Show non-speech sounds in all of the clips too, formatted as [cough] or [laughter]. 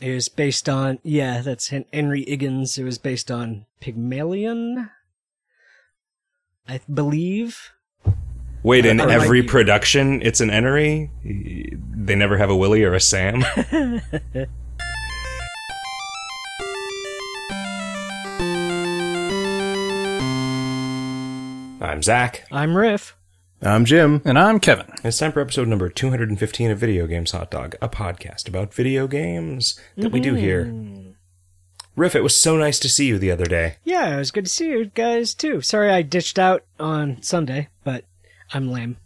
It was based on yeah, that's Henry Higgins. It was based on Pygmalion, I believe. Wait, uh, in Or every production, it's an Enery. They never have a Willie or a Sam. [laughs] I'm Zach. I'm Riff. I'm Jim. And I'm Kevin. It's time for episode number 215 of Video Games Hot Dog, a podcast about video games that we do mm-hmm. here. Riff, it was so nice to see you the other day. Yeah, it was good to see you guys too. Sorry I ditched out on Sunday, but I'm lame.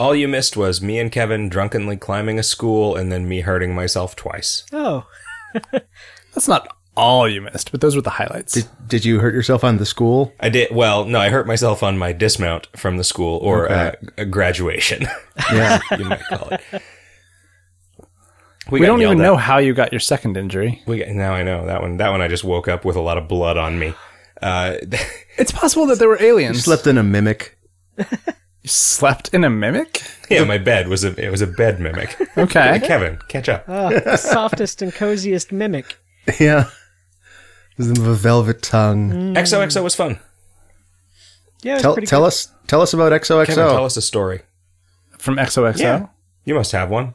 All you missed was me and Kevin drunkenly climbing a school and then me hurting myself twice. Oh, [laughs] That's not all you missed, but those were the highlights. Did, did you hurt yourself on the school? I did, well, no, I hurt myself on my dismount from the school or uh, a graduation, [laughs] Yeah. you might call it. we got don't even at. know how you got your second injury. We got, now I know that one. That one I just woke up with a lot of blood on me. Uh, [laughs] It's possible that there were aliens. Slept in a mimic. You slept in a mimic? yeah, my bed was a it was a bed mimic. Okay. Kevin, catch up. oh the softest and coziest mimic. [laughs] Yeah. With a velvet tongue. XOXO was fun. Yeah, Tell, tell good. us tell us about XOXO. Kevin, tell us a story. From XOXO? Yeah. You must have one.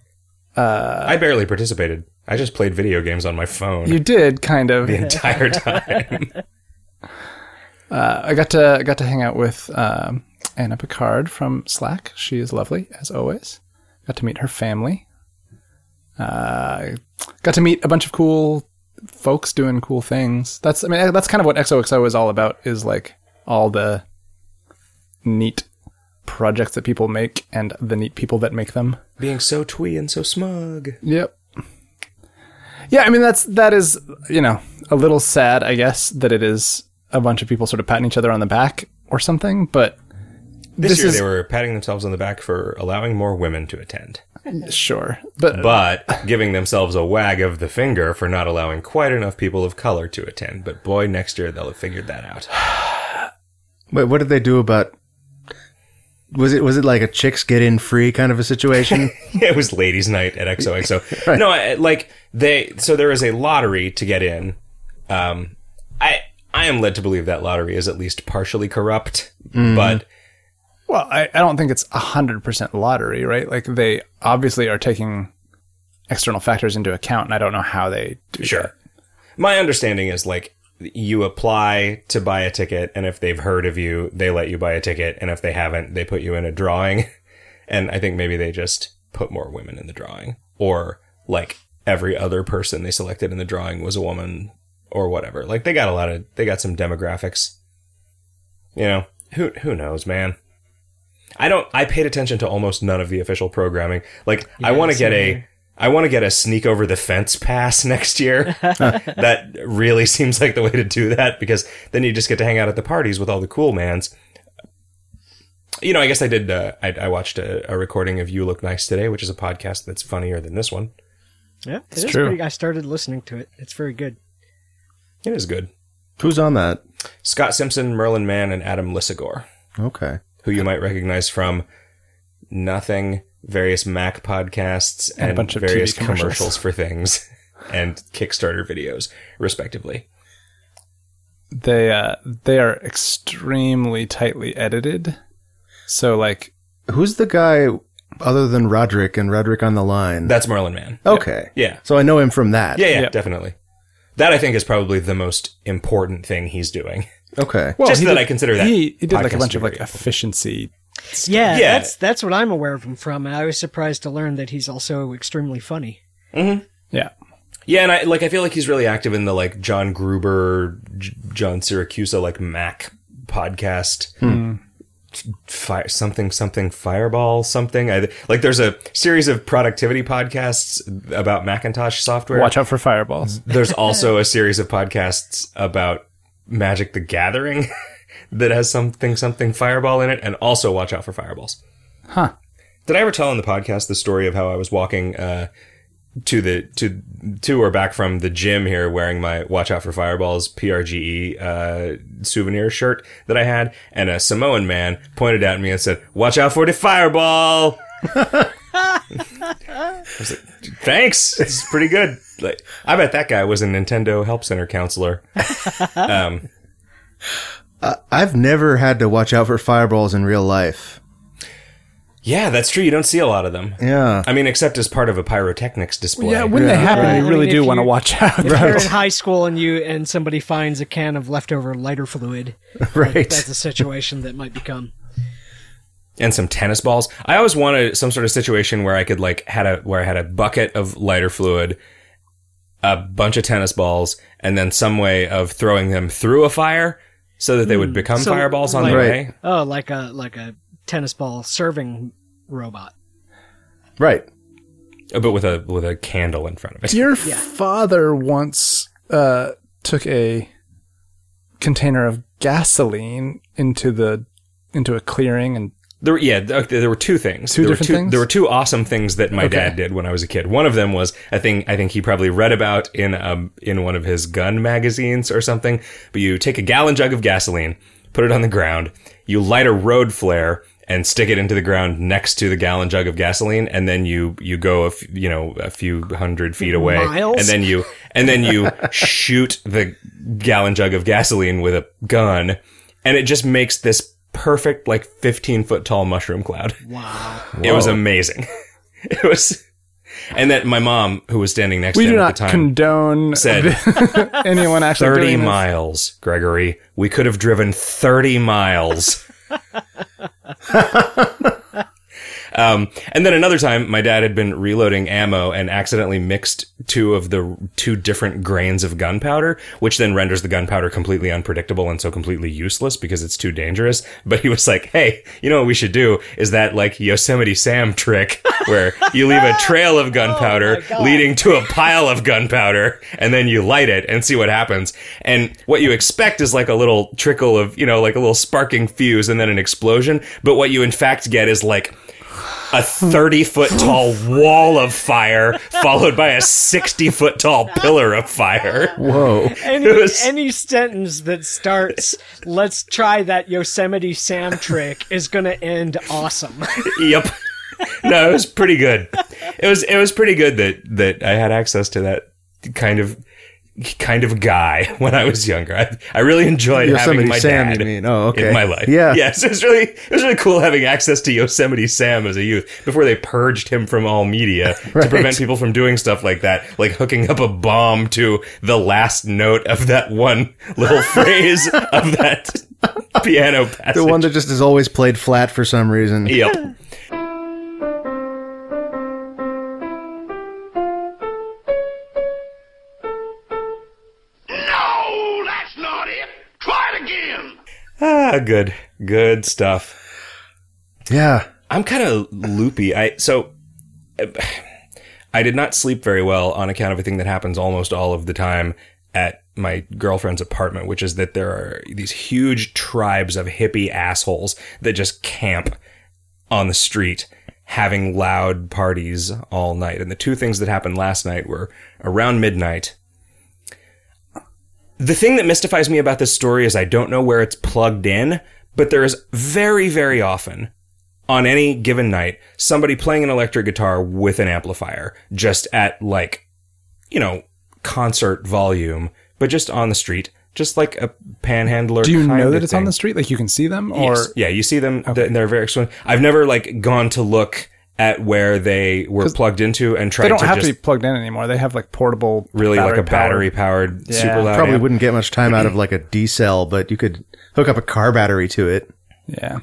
Uh, I barely participated. I just played video games on my phone You did kind of. the entire time. [laughs] Uh, I got to I got to hang out with um, Anna Pickard from Slack. She is lovely as always. Got to meet her family. Uh, got to meet a bunch of cool folks doing cool things. That's I mean that's kind of what XOXO is all about. Is like all the neat projects that people make and the neat people that make them. Being so twee and so smug. Yep. Yeah, I mean that's that is you know a little sad, I guess, that it is a bunch of people sort of patting each other on the back or something. But This, This year is- they were patting themselves on the back for allowing more women to attend, [laughs] sure, but but giving themselves a wag of the finger for not allowing quite enough people of color to attend. But boy, next year they'll have figured that out. [sighs] Wait, what did they do about was it was it like a chicks get in free kind of a situation? [laughs] it was ladies' night at XOXO. [laughs] No, I, like they. So there is a lottery to get in. Um, I I am led to believe that lottery is at least partially corrupt, but well, I, I don't think it's hundred percent lottery, right? Like they obviously are taking external factors into account, and I don't know how they do it. sure. My understanding is like you apply to buy a ticket, and if they've heard of you, they let you buy a ticket, and if they haven't, they put you in a drawing. [laughs] And I think maybe they just put more women in the drawing, or like every other person they selected in the drawing was a woman, or whatever. Like they got a lot of they got some demographics. You know, who who knows, man. I don't. I paid attention to almost none of the official programming. Like, I want to get same a. here. I want to get a sneak over the fence pass [laughs] next year. [laughs] that really seems like the way to do that because then you just get to hang out at the parties with all the cool mans. You know, I guess I did. Uh, I, I watched a, a recording of "You Look Nice Today," which is a podcast that's funnier than this one. Yeah, It's it is true. Pretty, I started listening to it. It's very good. It is good. Who's on that? Scott Simpson, Merlin Mann, and Adam Lisagor, Okay. Who you might recognize from nothing, various Mac podcasts, And a bunch of various commercials. commercials for things, [laughs] and Kickstarter videos, respectively. They uh, they are extremely tightly edited, so like Who's the guy other than Roderick and Roderick on the line? That's Merlin Mann. okay. Yeah. So I know him from that. Yeah, yeah, Yep. definitely. That I think is probably the most important thing he's doing. [laughs] Okay. well, Just he that did- I consider that he, he did like a bunch of like video. efficiency. Yeah, Yeah. that's that's what I'm aware of him from, and I was surprised to learn that he's also extremely funny. Mm-hmm. Yeah, Yeah, and I like I feel like he's really active in the like John Gruber, J- John Siracusa like Mac podcast. Hmm. Fire something something fireball something I like there's a series of productivity podcasts about Macintosh software. watch out for fireballs. There's [laughs] also a series of podcasts about Magic the Gathering [laughs] that has something something fireball in it, and also watch out for fireballs. Huh. Did I ever tell on the podcast the story of how I was walking uh, to the to to or back from the gym here wearing my watch out for fireballs PRGE uh, souvenir shirt that I had, and a Samoan man pointed at me and said, "Watch out for the fireball." [laughs] I was like, thanks. It's pretty good. Like, I bet that guy was a Nintendo Help Center counselor. [laughs] Um, I've never had to watch out for fireballs in real life. yeah, that's true. You don't see a lot of them. Yeah. I mean, except as part of a pyrotechnics display. Yeah, when they happen, Right. you I really mean, do want to watch out. If you're in high school and you and somebody finds a can of leftover lighter fluid, [laughs] right. that's a situation that might become. And some tennis balls. I always wanted some sort of situation where I could like had a where I had a bucket of lighter fluid, a bunch of tennis balls, and then some way of throwing them through a fire so that they would become Hmm. So, fireballs on like- the way. Oh, like a like a tennis ball serving robot. right. Uh, But with a with a candle in front of it. Your father once uh, took a container of gasoline into the into a clearing and There, were- yeah, th- there were two things. Two there different were two, things? There were two awesome things that my Okay. dad did when I was a kid. One of them was a thing I think he probably read about in um in one of his gun magazines or something. But you take a gallon jug of gasoline, put it on the ground, you light a road flare and stick it into the ground next to the gallon jug of gasoline, and then you you go a f- you know a few hundred feet away, Miles? and then you and then you [laughs] shoot the gallon jug of gasoline with a gun, and it just makes this perfect like 15 foot tall mushroom cloud. [laughs] Wow. It was amazing. [laughs] It was, and then my mom, who was standing next we to do him at not the time, condone said, [laughs] anyone actually 30 doing this. miles, Gregory. We could have driven 30 miles. Um, and then another time, my dad had been reloading ammo and accidentally mixed two of the two different grains of gunpowder, which then renders the gunpowder completely unpredictable and so completely useless because it's too dangerous. [laughs] But he was like, "Hey, you know what we should do is that like Yosemite Sam trick [laughs] where you leave a trail of [laughs] gunpowder leading to a pile of gunpowder and then you light it and see what happens. And what you expect is like a little trickle of, you know, like a little sparking fuse and then an explosion. But what you in fact get is like a 30 foot tall wall of fire followed by a 60 foot tall pillar of fire. Whoa. Any, was- any sentence that starts, let's try that Yosemite Sam trick is going to end awesome. [laughs] Yep. No, it was pretty good. It was it was pretty good that that I had access to that kind of kind of guy [laughs] when I was younger. I, I really enjoyed having my Sam, dad you mean? Oh, okay. in my life. Yeah. Yes, it was really it was really cool having access to Yosemite Sam as a youth before they purged him from all media [laughs] to prevent people from doing stuff like that, like hooking up a bomb to the last note of that one little [laughs] phrase of that piano passage. The one that just is always played flat for some reason. Yep. Ah, good, good stuff. Yeah. I'm kind of loopy. I so I did not sleep very well on account of a thing that happens almost all of the time at my girlfriend's apartment, which is that there are these huge tribes of hippie assholes that just camp on the street having loud parties all night. And the two things that happened last night were around midnight. The thing that mystifies me about this story is I don't know where it's plugged in, but there is very, very often on any given night somebody playing an electric guitar with an amplifier just at like, you know, concert volume, but just on the street, just like a panhandler. Do you know that it's on the street? Like you can see them, or Yes. yeah, you see them. th- They're very. I've never like gone to look at where they were plugged into and tried to. they don't to have just to be plugged in anymore. They have like portable, really like a battery-powered- battery powered Yeah. super loud. Probably amp. wouldn't get much time out of like a D cell, but you could hook up a car battery to it. Yeah,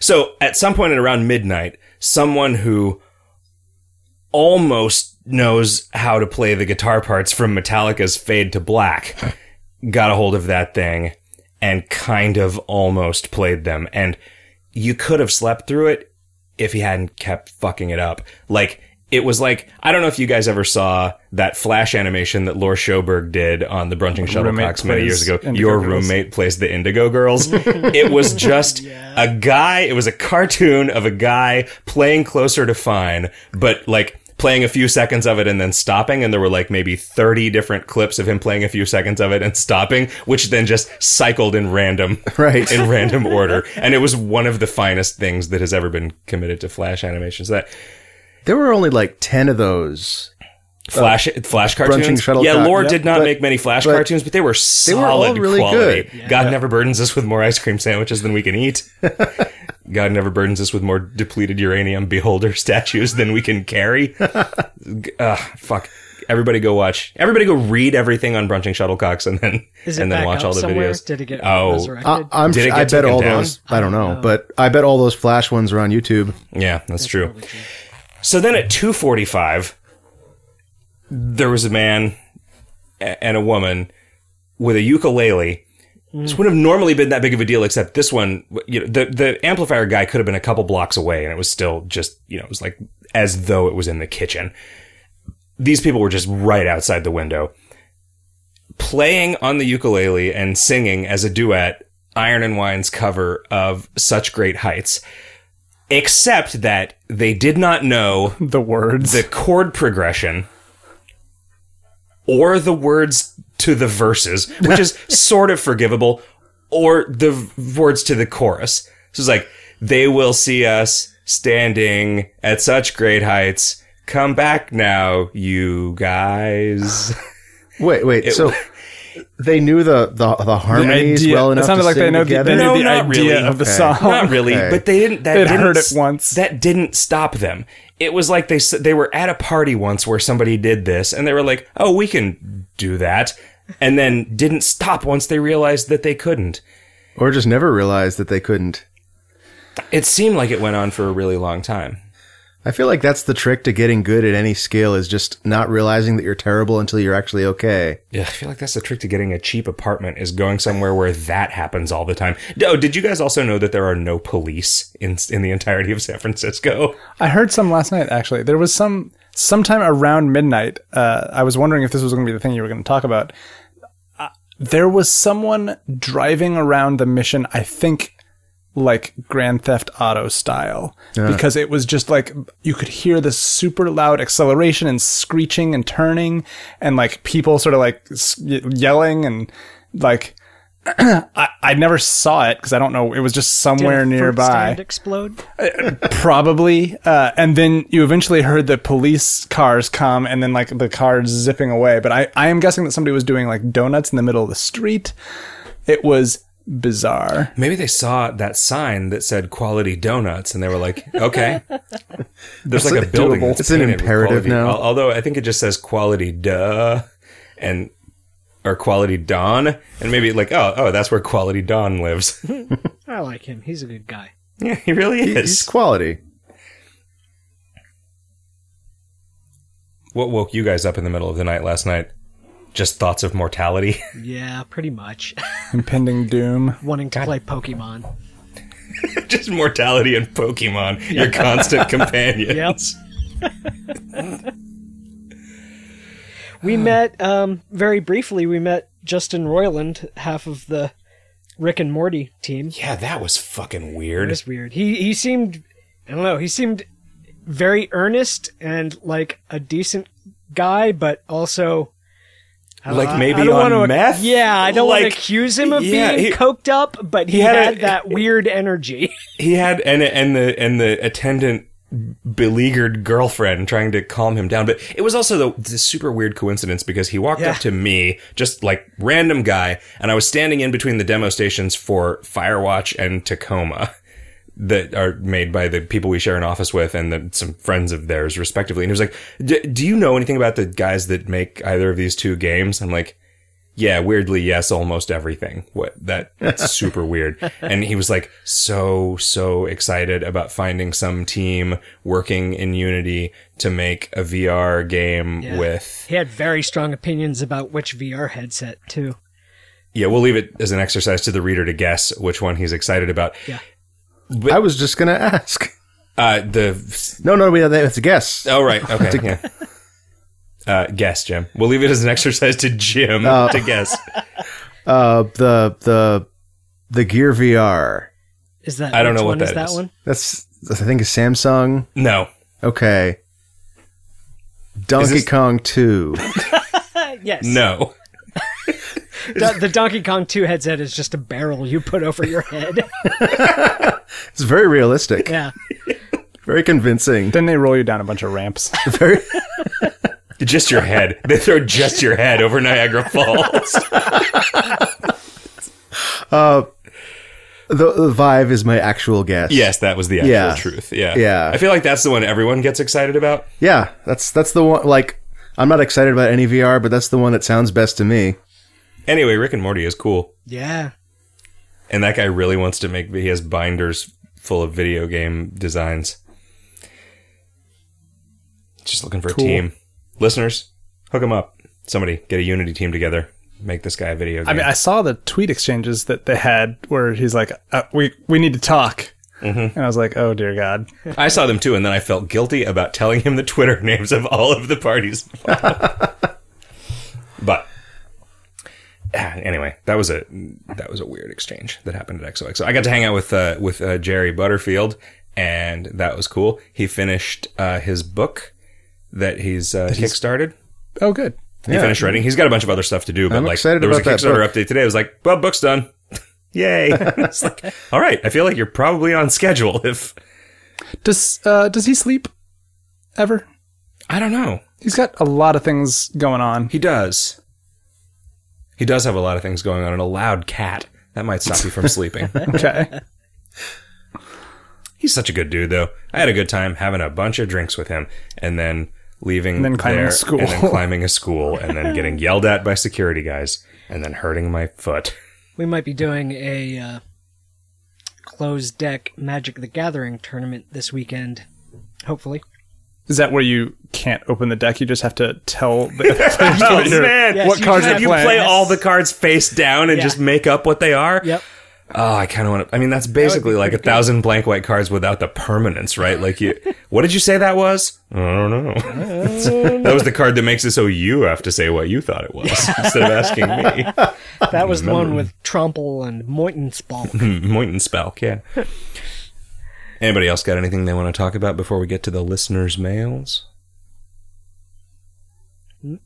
So at some point at around midnight, someone who almost knows how to play the guitar parts from Metallica's Fade to Black [laughs] got a hold of that thing and kind of almost played them. And you could have slept through it if he hadn't kept fucking it up. Like, it was like, I don't know if you guys ever saw that flash animation that Lore Sjöberg did on the Brunching Shuttlecocks many years ago. Indigo Your Girls. roommate plays the Indigo Girls. [laughs] it was just [laughs] a guy, it was a cartoon of a guy playing closer to fine, but like playing a few seconds of it and then stopping. And there were like maybe 30 different clips of him playing a few seconds of it and stopping, which then just cycled in random, [laughs] Right. in random order. And it was one of the finest things that has ever been committed to flash animations. That There were only like 10 of those. Uh, flash, flash cartoons. Yeah, Lore Yep. did not But- make many flash but cartoons, but they were were solid all really quality. good. God never burdens us with more ice cream sandwiches than we can eat. [laughs] God never burdens us with more depleted uranium beholder [laughs] statues than we can carry. [laughs] Ugh, fuck. Everybody go watch. Everybody go read everything on brunching shuttlecocks and then Is and then watch all the somewhere? videos. Did it get Oh. resurrected? I, I'm Did it get I bet all down? those. I don't know, but I bet all those Flash ones are on YouTube. Yeah, that's, true. So then at 2:45 there was a man and a woman with a ukulele. Mm. This wouldn't have normally been that big of a deal, except this one, you know, the, the amplifier guy could have been a couple blocks away and it was still just, you know, it was like as though it was in the kitchen. These people were just right outside the window playing on the ukulele and singing as a duet Iron and Wine's cover of Such Great Heights except that they did not know [laughs] The words. the chord progression or the words to the verses, which is [laughs] sort of forgivable, or the words to the chorus. So it's like, they will see us standing at such great heights. Come back now, you guys. [laughs] Wait, wait. so they knew the the, the harmonies idea- well it enough sounded to like they sing know the- together. they knew No, the not idea really. of the Okay. song. Not really, Okay. but they didn't. That They'd didn't, heard it once. That didn't stop them. It was like they they were at a party once where somebody did this, and they were like, "Oh, we can do that," and then didn't stop once they realized that they couldn't. or just never realized that they couldn't. It seemed like it went on for a really long time. I feel like that's the trick to getting good at any skill is just not realizing that you're terrible until you're actually okay. Yeah, I feel like that's the trick to getting a cheap apartment is going somewhere where that happens all the time. Oh, did you guys also know that there are no police in in the entirety of San Francisco? I heard some last night. Actually, there was some sometime around midnight. Uh, I was wondering if this was going to be the thing you were going to talk about. There was someone driving around the mission. I think like Grand Theft Auto style because it was just like you could hear the super loud acceleration and screeching and turning and like people sort of like yelling and like [clears throat] I, I never saw it because I don't know it was just somewhere a nearby stand explode? probably uh, and then you eventually heard the police cars come and then like the cars zipping away but I, I am guessing that somebody was doing like donuts in the middle of the street it was bizarre Maybe they saw that sign that said quality donuts and they were like, okay. [laughs] There's like a building. It's an imperative now. Although I think it just says quality duh and or quality dawn and maybe like oh oh that's where quality dawn lives. [laughs] I like him. He's a good guy. yeah, he really is. He's is. quality. What woke you guys up in the middle of the night last night? Just thoughts of mortality. [laughs] Yeah, pretty much. [laughs] impending doom Wanting to play Pokemon. just mortality and Pokemon, your constant companions. We met um, very briefly. We met Justin Roiland, half of the Rick and Morty team. Yeah, that was fucking weird. It was weird. He he seemed I don't know. He seemed very earnest and like a decent guy, but also I Like maybe on wanna, meth? Yeah, I don't want to accuse him of yeah, being he- coked up, but he, he had had, a- that weird energy. He had and and the and the attendant beleaguered girlfriend trying to calm him down. But it was also the, super weird coincidence because he walked Yeah. up to me, just like random guy, and I was standing in between the demo stations for Firewatch and Tacoma [laughs] that are made by the people we share an office with and the, some friends of theirs respectively. And he was like, "D- do you know anything about the guys that make either of these two games? I'm like, yeah, weirdly, yes, almost everything. What that that's [laughs] super weird. And he was like so so excited about finding some team working in Unity to make a VR game Yeah. with. He had very strong opinions about which VR headset too. Yeah, we'll leave it as an exercise to the reader to guess which one he's excited about. Yeah. I was just gonna ask. Uh, the No, no, we that's a guess. oh right, [laughs] okay, yeah. Uh, guess, Jim. We'll leave it as an [laughs] exercise to Jim to guess. [laughs] Uh, the the the Gear VR. Is that I don't know what one is that that is. one? That's I think a Samsung. No, Okay. Donkey this- Kong Two. [laughs] Yes. no. Do- the Donkey Kong 2 headset is just a barrel you put over your head. It's very realistic. yeah. Very convincing. Then they roll you down a bunch of ramps. Very. Just your head. [laughs] They throw just your head over Niagara [laughs] Falls. [laughs] Uh, the, the Vive is my actual guess. yes, that was the actual Yeah. truth. Yeah. Yeah. I feel like that's the one everyone gets excited about. Yeah, that's that's the one. Like, I'm not excited about any VR, but that's the one that sounds best to me. Anyway, Rick and Morty is cool. Yeah. And that guy really wants to make, he has binders full of video game designs. Just looking for a team. Listeners, hook him up. Somebody get a Unity team together. Make this guy a video game. I mean, I saw the tweet exchanges that they had where he's like, uh, "We we need to talk," and I was like, "Oh dear God." I saw them too, and then I felt guilty about telling him the Twitter [laughs] names of all of the parties [laughs] but ah, anyway, that was a that was a weird exchange that happened at XOXO. I got to hang out with uh, with uh, Jerry Butterfield, and that was cool. He finished uh, his book that he's uh, kickstarted. Oh, good. He finished writing. He's got a bunch of other stuff to do, but I'm like excited there was a about that Kickstarter update today. It was like, well, book's done. [laughs] Yay! [laughs] it's like, all right. I feel like you're probably on schedule. If Does uh, does he sleep ever? I don't know, He's got a lot of things going on. He does. He does have a lot of things going on, and a loud cat. That might stop you from [laughs] sleeping. Okay. He's such a good dude, though. I had a good time having a bunch of drinks with him, and then leaving And then climbing there, a school. and then [laughs] climbing a school, and then getting yelled at by security guys, and then hurting my foot. We might be doing a uh, closed deck Magic the Gathering tournament this weekend. Hopefully. Is that where you can't open the deck? You just have to tell the [laughs] [laughs] other players what, you're- man. Yes, what you cards can. you're you play all the cards face down and Yeah. just make up what they are. Yep. Oh, I kind of want to. I mean, that's basically like a good. thousand blank white cards without the permanence, right? Like you. What did you say that was? I don't know. [laughs] that was the card that makes it so you have to say what you thought it was [laughs] instead of asking me. That was the one with Trumple and Moitenspalk. [laughs] Mointon Spelk, yeah. Anybody else got anything they want to talk about before we get to the listeners' mails? Hmm?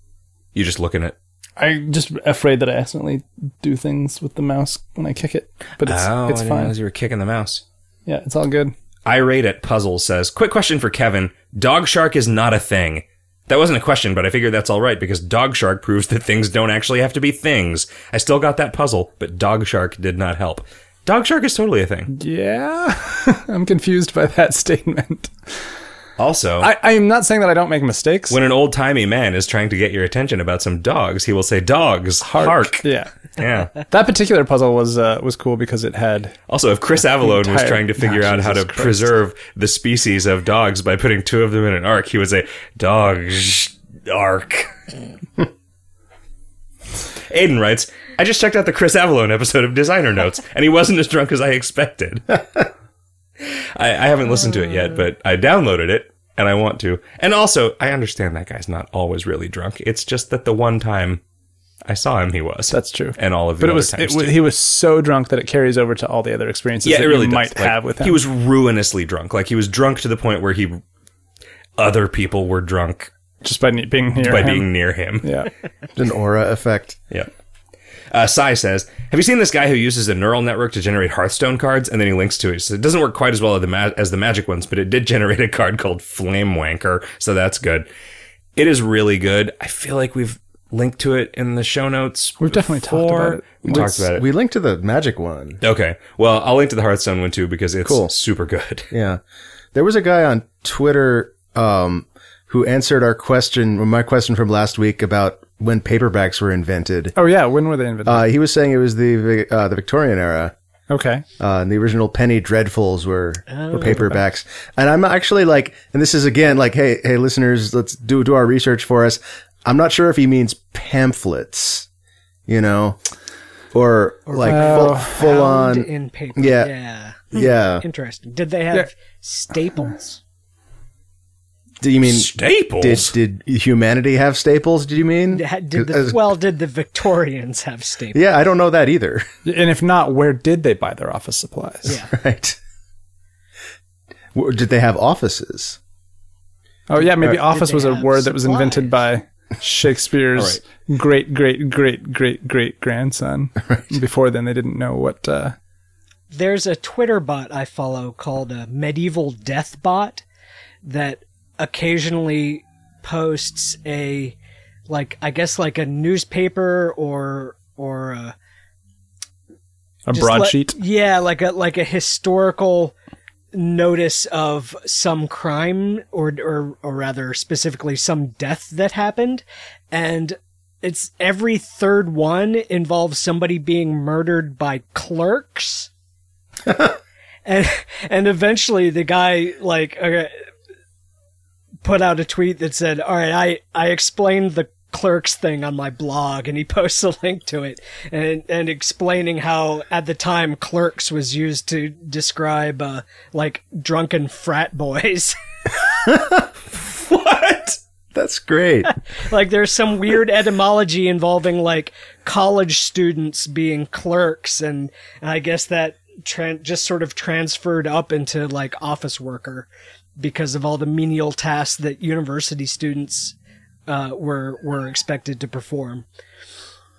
You just looking at I'm just afraid that I accidentally do things with the mouse when I kick it, but it's oh, it's I fine. As you were kicking the mouse. Yeah, it's all good. Irate at Puzzle says, Quick question for Kevin. Dog shark is not a thing. That wasn't a question, but I figured that's all right because dog shark proves that things don't actually have to be things. I still got that puzzle, but dog shark did not help. Dog shark is totally a thing. Yeah, [laughs] I'm confused by that [laughs] statement. Also, I, I'm not saying that I don't make mistakes. when an old timey man is trying to get your attention about some dogs, he will say, Dogs, hark. [laughs] Yeah, Yeah. that particular puzzle was uh, was cool because it had Also, if Chris Avellone was Entire- trying to figure [laughs] Oh, out how to Christ. preserve the species of dogs by putting two of them in an ark, he would say, Dogs, ark. [laughs] Aiden writes, I just checked out the Chris Avellone episode of Designer Notes, and he wasn't as drunk as I expected. I, I haven't listened to it yet, but I downloaded it, and I want to. And also, I understand that guy's not always really drunk. It's just that the one time I saw him, he was. that's true. and all of the But it was it, times wa- too. he was so drunk that it carries over to all the other experiences yeah, that it really you does. might Like, have with him. He was ruinously drunk. Like he was drunk to the point where he, other people were drunk just by ne- being near by him. being near him. yeah. An aura effect. Yeah. Uh, Sai says, "Have you seen this guy who uses a neural network to generate Hearthstone cards?" And then he links to it. So it doesn't work quite as well as the ma- as the magic ones, but it did generate a card called Flame Wanker, so that's good. It is really good. I feel like we've linked to it in the show notes. We've definitely talked about it. We talked about it. We linked to the magic one. okay. Well, I'll link to the Hearthstone one too because it's Cool. super good. [laughs] Yeah. There was a guy on Twitter um, who answered our question, my question from last week about when paperbacks were invented. Oh yeah, when were they invented? Uh, he was saying it was the uh, the Victorian era. okay. Uh, and the original penny dreadfuls were, were paperbacks. And I'm actually like, and this is again like, hey, hey, listeners, let's do do our research for us. I'm not sure if he means pamphlets, you know, or, like full, full on. in paper. Yeah. Yeah. Yeah. Interesting. Did they have Yeah. staples? Do you mean Staples. did did humanity have staples? Did you mean? Did the, well, did the Victorians have staples? yeah, I don't know that either. And if not, where did they buy their office supplies? Yeah. [laughs] right. Did they have offices? Oh yeah, maybe Did office was a have word that was invented by Shakespeare's great great great great great grandson. [laughs] Before then, they didn't know what. Uh, There's a Twitter bot I follow called a Medieval Death Bot, that occasionally posts a like I guess like a newspaper or or a, A broadsheet. like- yeah, like a like a historical notice of some crime or or or rather specifically some death that happened and it's every third one involves somebody being murdered by clerks [laughs] and and eventually the guy like uh, put out a tweet that said all right i i explained the clerks thing on my blog and he [laughs] posts a link to it and and explaining how at the time clerks was used to describe uh, like drunken frat boys [laughs] What? That's great. [laughs] like there's some weird etymology involving like college students being clerks and, and i guess that tran- just sort of transferred up into like office worker because of all the menial tasks that university students uh, were were expected to perform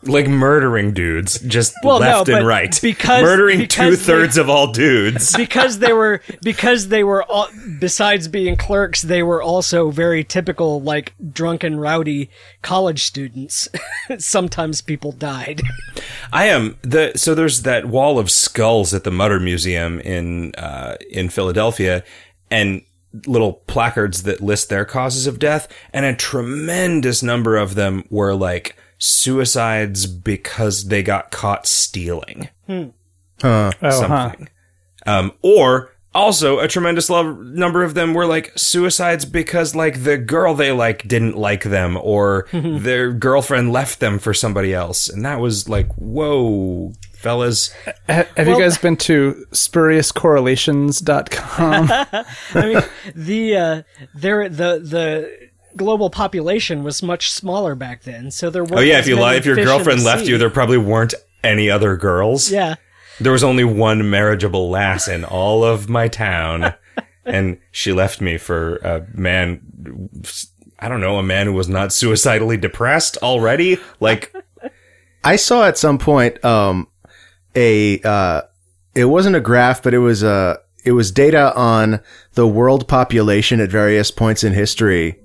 Like murdering dudes, just Well, no, left and right. because- murdering two thirds of all dudes. [laughs] because they were because they were all, besides being clerks they were also very typical like drunken rowdy college students [laughs] sometimes people died I am the so there's that wall of skulls at the Mutter Museum in uh, in Philadelphia, and little placards that list their causes of death, and a tremendous number of them were like suicides because they got caught stealing Huh. Oh, huh. something, um, or also a tremendous lo- number of them were like suicides because like the girl they like didn't like them or [laughs] their girlfriend left them for somebody else and that was like whoa fellas Ha- Have you guys been to spuriouscorrelations.com? [laughs] I mean, the uh, there the the global population was much smaller back then, so there. oh yeah if you li- if your girlfriend left you there probably weren't any other girls Yeah, there was only one marriageable lass in all of my town [laughs] and she left me for a man i don't know a man who was not suicidally depressed already like [laughs] I saw at some point um a uh it wasn't a graph but it was uh it was data on the world population at various points in history.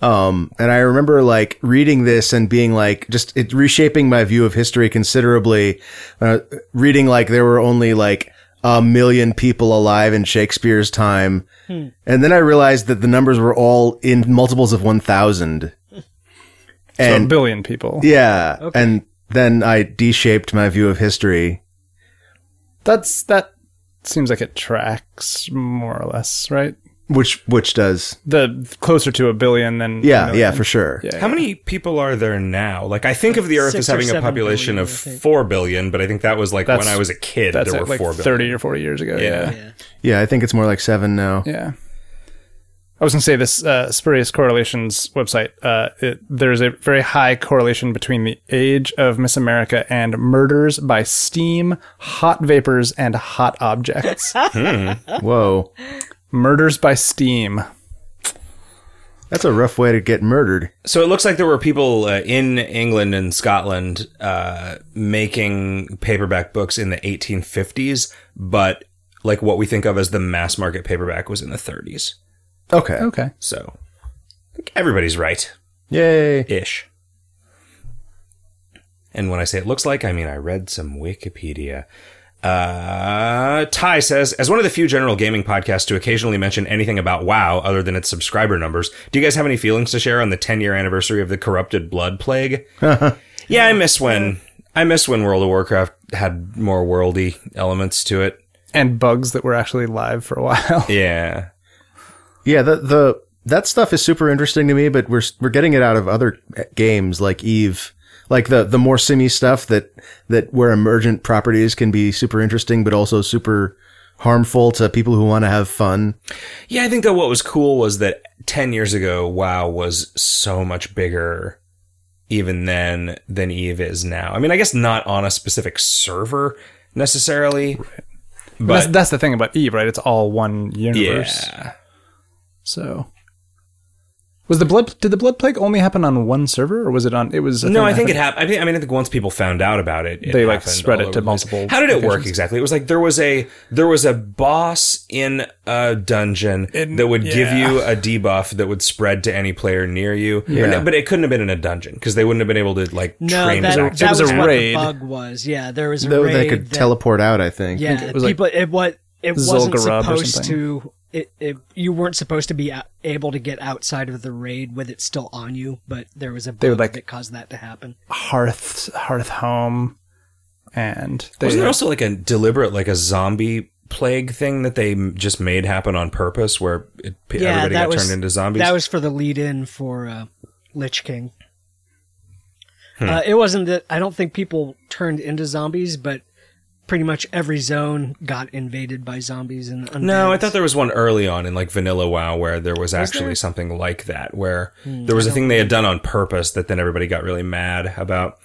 Um and I remember like reading this and being like just it reshaping my view of history considerably uh, reading like there were only like a million people alive in Shakespeare's time. And then I realized that the numbers were all in multiples of 1000. so a And billion people. yeah. And then I de-shaped my view of history. That's that seems like it tracks more or less, right? Which, which does. The closer to a billion than Yeah. million. Yeah, for sure. Yeah. How many people are there now? Like, I think of the Earth Six as having a population billion, of four billion, but I think that was like That's- when I was a kid. That's there at were like four billion. 30 or 40 years ago. Yeah. Yeah. yeah. Yeah. I think it's more like seven now. Yeah. I was going to say this uh, spurious correlations website. Uh, it, there's a very high correlation between the age of Miss America and murders by steam, hot vapors, and hot objects. [laughs] Whoa. murders by steam. That's a rough way to get murdered. So it looks like there were people uh, in England and Scotland uh, making paperback books in the 1850s, but like what we think of as the mass market paperback was in the 30s. Okay. Okay. So I think everybody's right Yay. ish. And when I say it looks like, I mean I read some Wikipedia. Uh, Ty says, as one of the few general gaming podcasts to occasionally mention anything about WoW other than its subscriber numbers, do you guys have any feelings to share on the 10 year anniversary of the corrupted blood plague? [laughs] yeah, I miss when I miss when World of Warcraft had more worldy elements to it. And bugs that were actually live for a while. [laughs] Yeah. Yeah. The, the, that stuff is super interesting to me, but we're, we're getting it out of other games like Eve. Like the, the more simmy stuff that, that where emergent properties can be super interesting, but also super harmful to people who want to have fun. Yeah, I think that what was cool was that 10 years ago, WoW was so much bigger even then than Eve is now. I mean, I guess not on a specific server necessarily. that's, But that's the thing about Eve, right? It's all one universe. yeah. So Was the blood? Did the blood plague only happen on one server, or was it on? It was. No, I that think it happened- happened. I, think, I mean, I think once people found out about it, it They, like, spread it to over the place. multiple How did it work exactly? It was like there was a there was a boss in a dungeon In- that would give you a debuff that would spread to any player near you. Yeah. no- but it couldn't have been in a dungeon because they wouldn't have been able to like No, train that, back. that was was, a what raid. the bug was. Yeah, there was a Though raid they could that- teleport out, I think. Yeah, it was like people. it what it wasn't Zul'Gurub supposed to. It, it you weren't supposed to be able to get outside of the raid with it still on you, but there was a bug would, like- that caused that to happen. Hearth Hearth Home, and they, Wasn't there also like a deliberate like a zombie plague thing that they just made happen on purpose where it, Yeah, everybody that got was turned into zombies? that was for the lead in for uh, Lich King. Hmm. Uh, it wasn't that I don't think people turned into zombies, but pretty much every zone got invaded by zombies and No, I thought there was one early on in like Vanilla WoW where there was actually there? something like that, where Hmm, there was a thing they had done on purpose that then everybody got really mad about.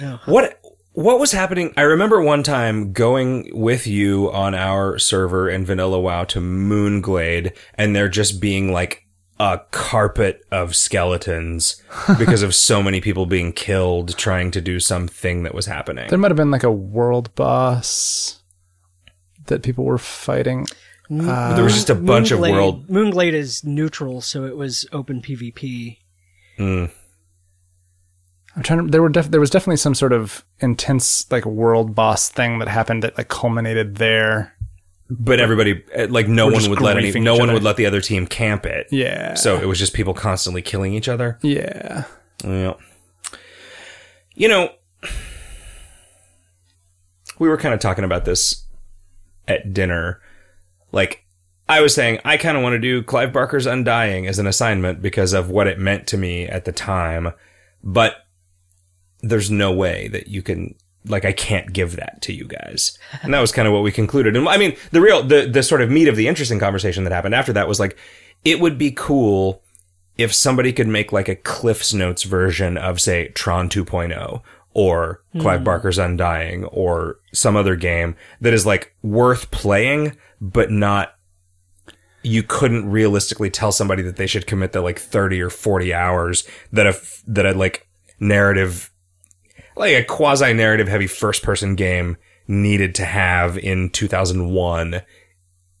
Oh. What what was happening? I remember one time going with you on our server in Vanilla WoW to Moonglade, and there just being like a carpet of skeletons [laughs] because of so many people being killed trying to do something that was happening. there might have been like a world boss that people were fighting. there was just a bunch of world. Moonglade is neutral, so it was open PvP. Mm. I'm trying to. There were def, there was definitely some sort of intense like world boss thing that happened that like culminated there. But everybody, uh, like, no We're one would let any, no one other. would let the other team camp it. Yeah. So it was just people constantly killing each other. yeah. Yeah. You know, we were kind of talking about this at dinner. Like, I was saying, I kind of want to do Clive Barker's Undying as an assignment because of what it meant to me at the time. But there's no way that you can, like, I can't give that to you guys. And that was kind of what we concluded. And I mean, the real, the, the sort of meat of the interesting conversation that happened after that was like, it would be cool if somebody could make like a Cliff's Notes version of, say, Tron 2.0 or hmm. Clive Barker's Undying or some other game that is like worth playing, but not, you couldn't realistically tell somebody that they should commit the like 30 or 40 hours that a, that a like narrative, like a quasi narrative heavy first person game needed to have in 2001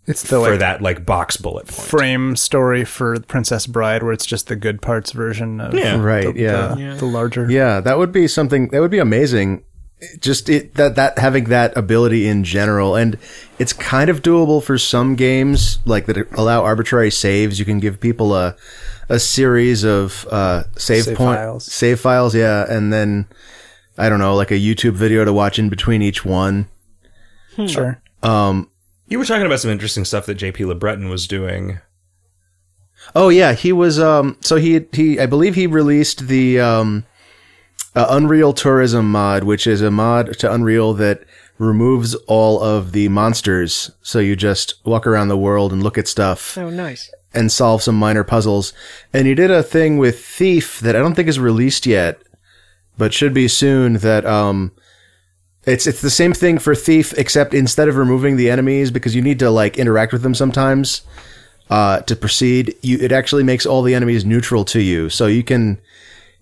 It's the for like that like box bullet point. frame story for Princess Bride where it's just the good parts version of Yeah. Right, the, yeah. the, Yeah. the larger. Yeah, that would be something that would be amazing. Just it, that that having that ability in general, and it's kind of doable for some games like that allow arbitrary saves. You can give people a a series of uh, save, Save point files. save files, yeah, and then I don't know, like a YouTube video to watch in between each one. Sure. Um, You were talking about some interesting stuff that JP LeBreton was doing. Oh yeah, he was. Um, so he he I believe he released the um, uh, Unreal Tourism mod, which is a mod to Unreal that removes all of the monsters. So you just walk around the world and look at stuff Oh, nice. and solve some minor puzzles. And he did a thing with Thief that I don't think is released yet, but should be soon. That um, it's it's the same thing for Thief, except instead of removing the enemies because you need to like interact with them sometimes uh, to proceed, you it actually makes all the enemies neutral to you, so you can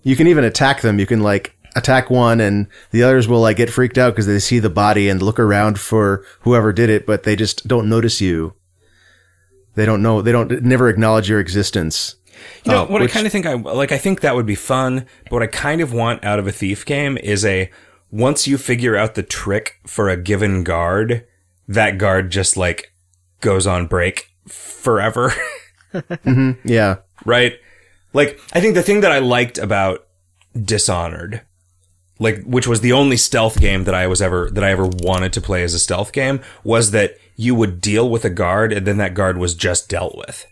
you can even attack them. You can like attack one, and the others will like get freaked out because they see the body and look around for whoever did it, but they just don't notice you. They don't know. They don't never acknowledge your existence. You know, Oh, what which- I kind of think I like, I think that would be fun. But what I kind of want out of a thief game is a once you figure out the trick for a given guard, that guard just like goes on break forever. [laughs] Mm-hmm. Yeah, right? Like, I think the thing that I liked about Dishonored, like, which was the only stealth game that I was ever, that I ever wanted to play as a stealth game, was that you would deal with a guard and then that guard was just dealt with.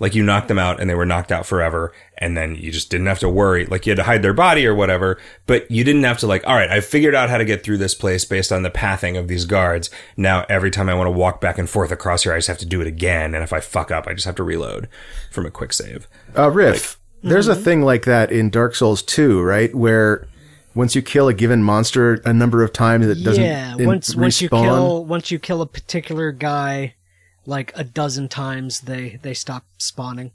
Like, you knocked them out and they were knocked out forever and then you just didn't have to worry. Like, you had to hide their body or whatever, but you didn't have to, like, all right, I figured out how to get through this place based on the pathing of these guards. Now, every time I want to walk back and forth across here, I just have to do it again. And if I fuck up, I just have to reload from a quick save. uh, Riff. There's a thing like that in Dark Souls 2, right? Where once you kill a given monster a number of times, it doesn't. yeah, in- once once you kill once you kill a particular guy like a dozen times, they they stop spawning.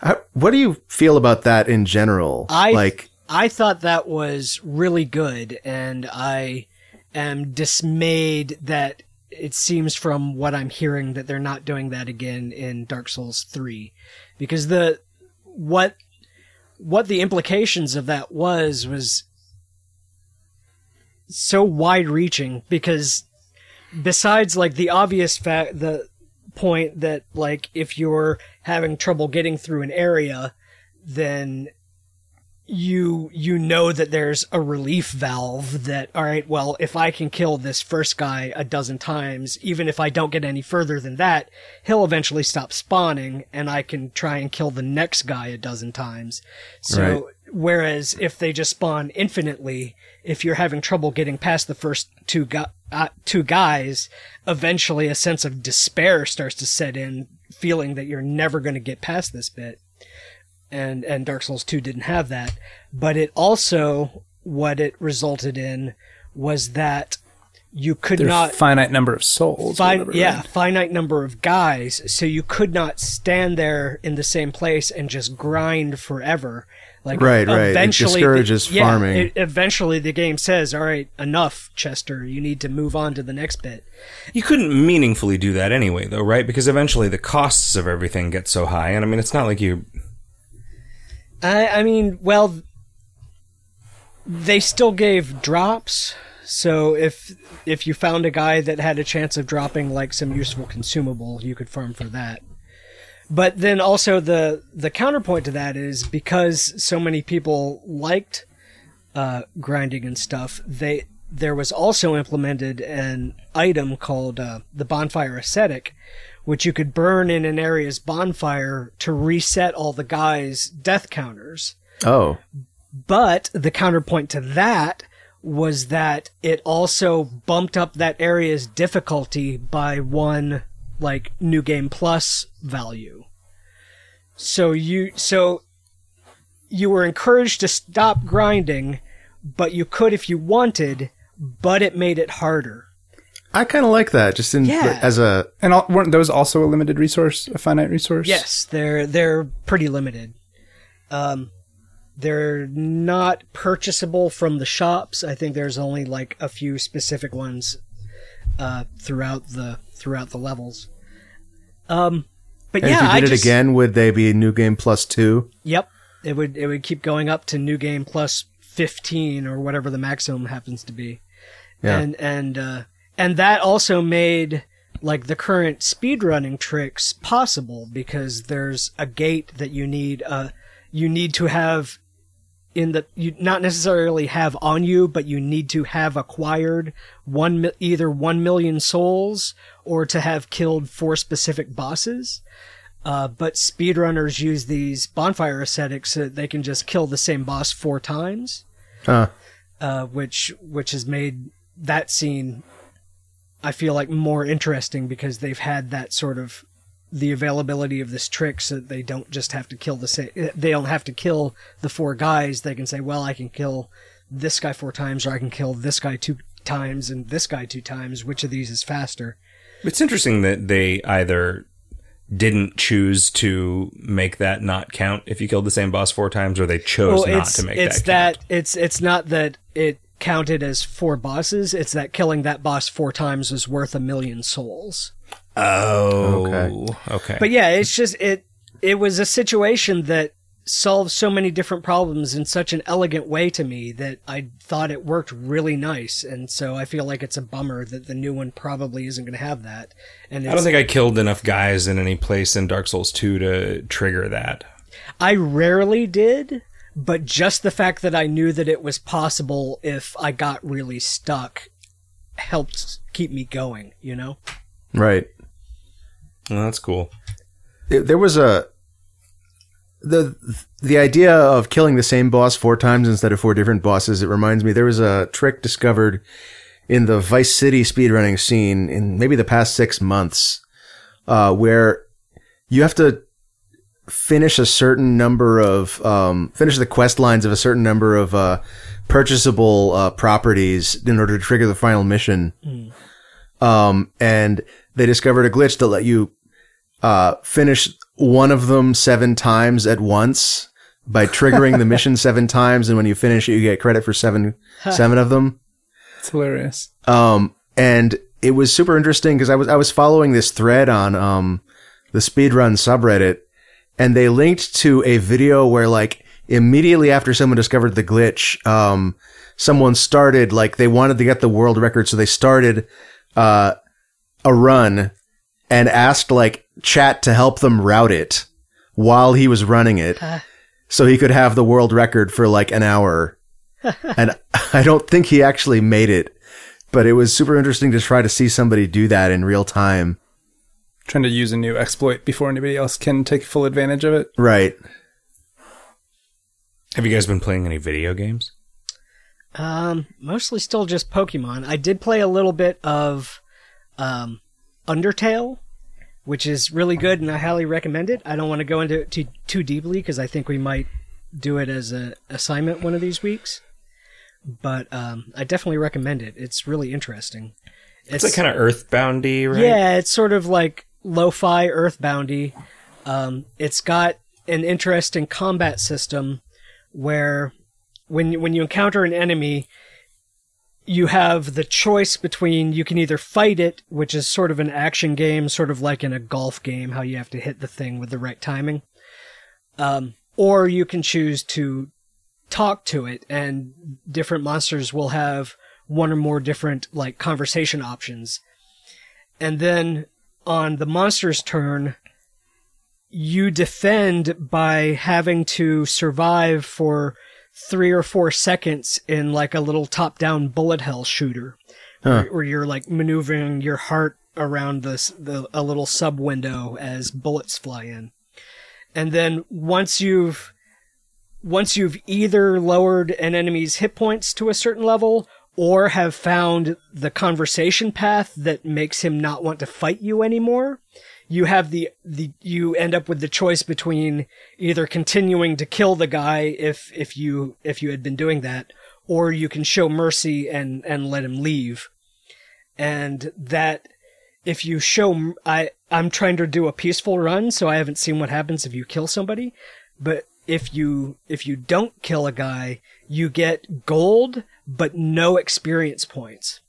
How, what do you feel about that in general? I like, I thought that was really good, and I am dismayed that it seems from what I'm hearing that they're not doing that again in Dark Souls 3 because the what what the implications of that was was so wide reaching because besides like the obvious fact the point that like if you're having trouble getting through an area then you you know that there's a relief valve that all right well if i can kill this first guy a dozen times even if i don't get any further than that he'll eventually stop spawning and i can try and kill the next guy a dozen times so Right. Whereas if they just spawn infinitely if you're having trouble getting past the first two gu- uh, two guys eventually a sense of despair starts to set in feeling that you're never going to get past this bit and and Dark Souls 2 didn't have that but it also what it resulted in was that you could There's not finite number of souls. whatever, yeah, right? finite number of guys, so you could not stand there in the same place and just grind forever. Like Right, right. It Eventually, discourages yeah, farming. it- eventually, the game says, "All right, enough, Chester. You need to move on to the next bit." You couldn't meaningfully do that anyway, though, right? Because eventually the costs of everything get so high, and I mean, it's not like you. I, I mean, well, they still gave drops. So if if you found a guy that had a chance of dropping like some useful consumable, you could farm for that. But then also the the counterpoint to that is because so many people liked uh, grinding and stuff, they there was also implemented an item called uh, the bonfire ascetic, which you could burn in an area's bonfire to reset all the guys' death counters. oh, But the counterpoint to that was that it also bumped up that area's difficulty by one like new game plus value. So you so you were encouraged to stop grinding, but you could if you wanted, but it made it harder. I kind of like that. Just in Yeah. as a And all, weren't those also a limited resource, a finite resource? Yes, they're they're pretty limited. Um, they're not purchasable from the shops. I think there's only like a few specific ones uh, throughout the throughout the levels. Um, but and yeah, if you I did it just, again, would they be new game plus two? Yep, it would it would keep going up to new game plus fifteen or whatever the maximum happens to be. Yeah. and and uh, and that also made like the current speedrunning tricks possible because there's a gate that you need uh you need to have in that you not necessarily have on you but you need to have acquired one either 1 million souls or to have killed four specific bosses uh, but speedrunners use these bonfire ascetics so that they can just kill the same boss four times Huh. uh, which which has made that scene I feel like more interesting because they've had that sort of the availability of this trick so that they don't just have to kill the same they don't have to kill the four guys. They can say well I can kill this guy four times or I can kill this guy two times and this guy two times. Which of these is faster? It's interesting that they either didn't choose to make that not count if you killed the same boss four times, or they chose well not to make it's that. that it's it's not that it counted as four bosses it's that killing that boss four times was worth a million souls. Oh, Okay. okay. But yeah, it's just it it was a situation that solved so many different problems in such an elegant way to me that I thought it worked really nice, and so I feel like it's a bummer that the new one probably isn't going to have that. And it's, I don't think I killed enough guys in any place in Dark Souls 2 to trigger that. I rarely did, but just the fact that I knew that it was possible if I got really stuck helped keep me going. You know. Right. Well, that's cool. There- There was a the the idea of killing the same boss four times instead of four different bosses. It reminds me there was a trick discovered in the Vice City speedrunning scene in maybe the past six months, uh, where you have to finish a certain number of um, finish the quest lines of a certain number of uh, purchasable uh, properties in order to trigger the final mission. Um, and they discovered a glitch that let you uh, finish one of them seven times at once by triggering the [laughs] mission seven times, and when you finish it, you get credit for seven seven of them. It's hilarious. Um, and it was super interesting because I was I was following this thread on um the speedrun subreddit, and they linked to a video where like immediately after someone discovered the glitch, um, someone started like they wanted to get the world record, so they started uh a run and asked like chat to help them route it while he was running it, so he could have the world record for like an hour. [laughs] and I don't think he actually made it, but it was super interesting to try to see somebody do that in real time. Trying to use a new exploit before anybody else can take full advantage of it. Right. Have you guys been playing any video games? Um, mostly still just Pokemon. I did play a little bit of um, Undertale, which is really good, and I highly recommend it. I don't want to go into it too, too deeply because I think we might do it as a assignment one of these weeks. But um, I definitely recommend it. It's really interesting. It's like kind of earthboundy, right? Yeah, it's sort of like lo-fi earthboundy. Um, it's got an interesting combat system where when when you encounter an enemy, you have the choice between you can either fight it, which is sort of an action game, sort of like in a golf game, how you have to hit the thing with the right timing, um, or you can choose to talk to it, and different monsters will have one or more different like conversation options. And then on the monster's turn, you defend by having to survive for three or four seconds in like a little top down bullet hell shooter where, where you're like maneuvering your heart around this the a little sub window as bullets fly in. And then once you've once you've either lowered an enemy's hit points to a certain level or have found the conversation path that makes him not want to fight you anymore, you have the, the, you end up with the choice between either continuing to kill the guy if, if you, if you had been doing that, or you can show mercy and, and let him leave. And that, if you show, I, I'm trying to do a peaceful run, so I haven't seen what happens if you kill somebody, but if you, if you don't kill a guy, you get gold, but no experience points.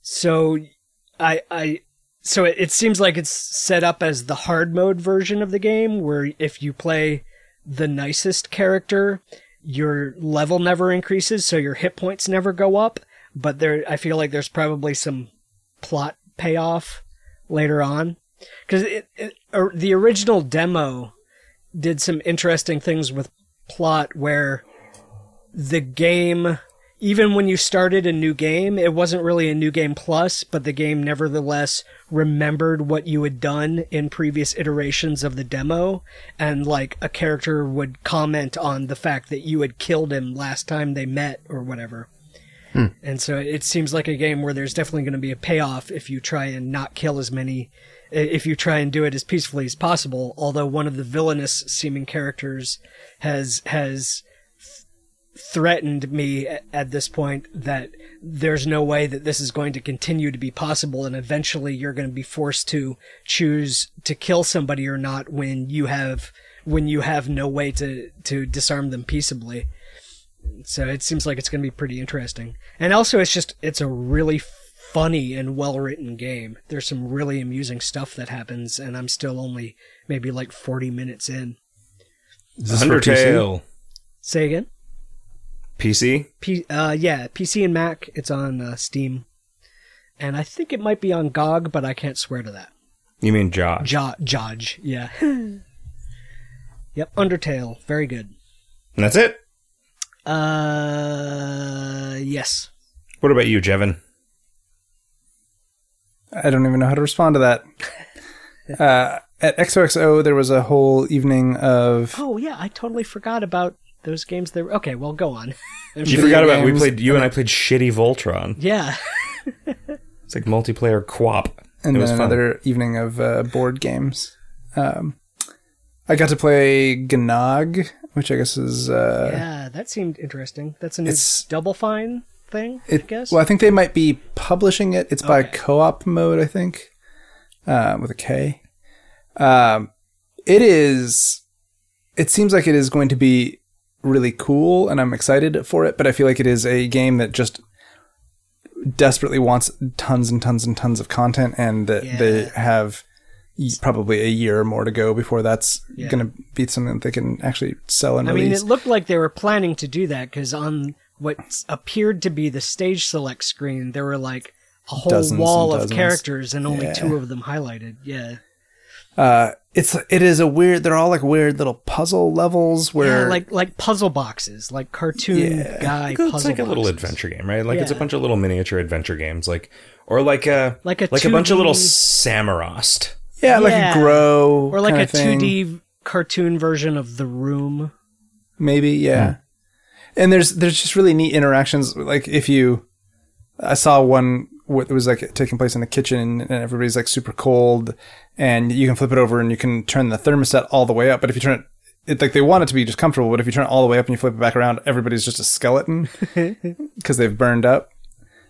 So, I, I, so it, it seems like it's set up as the hard mode version of the game, where if you play the nicest character, your level never increases, so your hit points never go up. But there, I feel like there's probably some plot payoff later on, because or the original demo did some interesting things with plot where the game even when you started a new game, it wasn't really a new game plus, but the game nevertheless remembered what you had done in previous iterations of the demo. And like a character would comment on the fact that you had killed him last time they met or whatever. Hmm. And so it seems like a game where there's definitely going to be a payoff if you try and not kill as many, if you try and do it as peacefully as possible. Although one of the villainous seeming characters has, has threatened me at, at this point that there's no way that this is going to continue to be possible and eventually you're going to be forced to choose to kill somebody or not when you have when you have no way to to disarm them peaceably. So it seems like it's going to be pretty interesting. And also it's just it's a really funny and well written game. There's some really amusing stuff that happens and i'm still only maybe like 40 minutes in. Is this for PC? Undertale. say again PC? P- uh, yeah, PC and Mac. It's on uh, Steam, and I think it might be on GOG, but I can't swear to that. You mean Josh? Jo- Jodge, yeah. [laughs] yep, Undertale, very good. And that's it? Uh, yes. What about you, Jevin? I don't even know how to respond to that. [laughs] Uh, at XOXO, there was a whole evening of Oh yeah, I totally forgot about those games. There. Okay, well, go on. [laughs] You forgot about we played you and I played shitty Voltron. yeah. [laughs] It's like multiplayer QWOP. and it was then fun. another evening of uh, board games. Um, I got to play Gnog, which I guess is uh, yeah, that seemed interesting. That's a new It's- Double Fine thing, it. I guess. Well, I think they might be publishing it. It's by co-op mode, I think, uh, with a K. Um, it is. It seems like it is going to be really cool, and I'm excited for it. But I feel like it is a game that just desperately wants tons and tons and tons of content, and that they have probably a year or more to go before that's Yeah. going to be something that they can actually sell and I mean, it looked like they were planning to do that because on what appeared to be the stage select screen, there were like a whole Dozens wall of characters and only Yeah. two of them highlighted. Yeah. Uh, it's it is a weird. They're all like weird little puzzle levels where Yeah, like like puzzle boxes, like cartoon Yeah. guy It's puzzle like a little adventure game, right? Like it's a bunch of little miniature adventure games, like or like a Like a like a bunch of little Samorost. yeah, like a grow or like kinda a thing. 2D cartoon version of The Room. maybe yeah and there's there's just really neat interactions like if you i saw one what was like taking place in the kitchen and everybody's like super cold and you can flip it over and you can turn the thermostat all the way up but if you turn it it like they want it to be just comfortable but if you turn it all the way up and you flip it back around everybody's just a skeleton [laughs] because they've burned up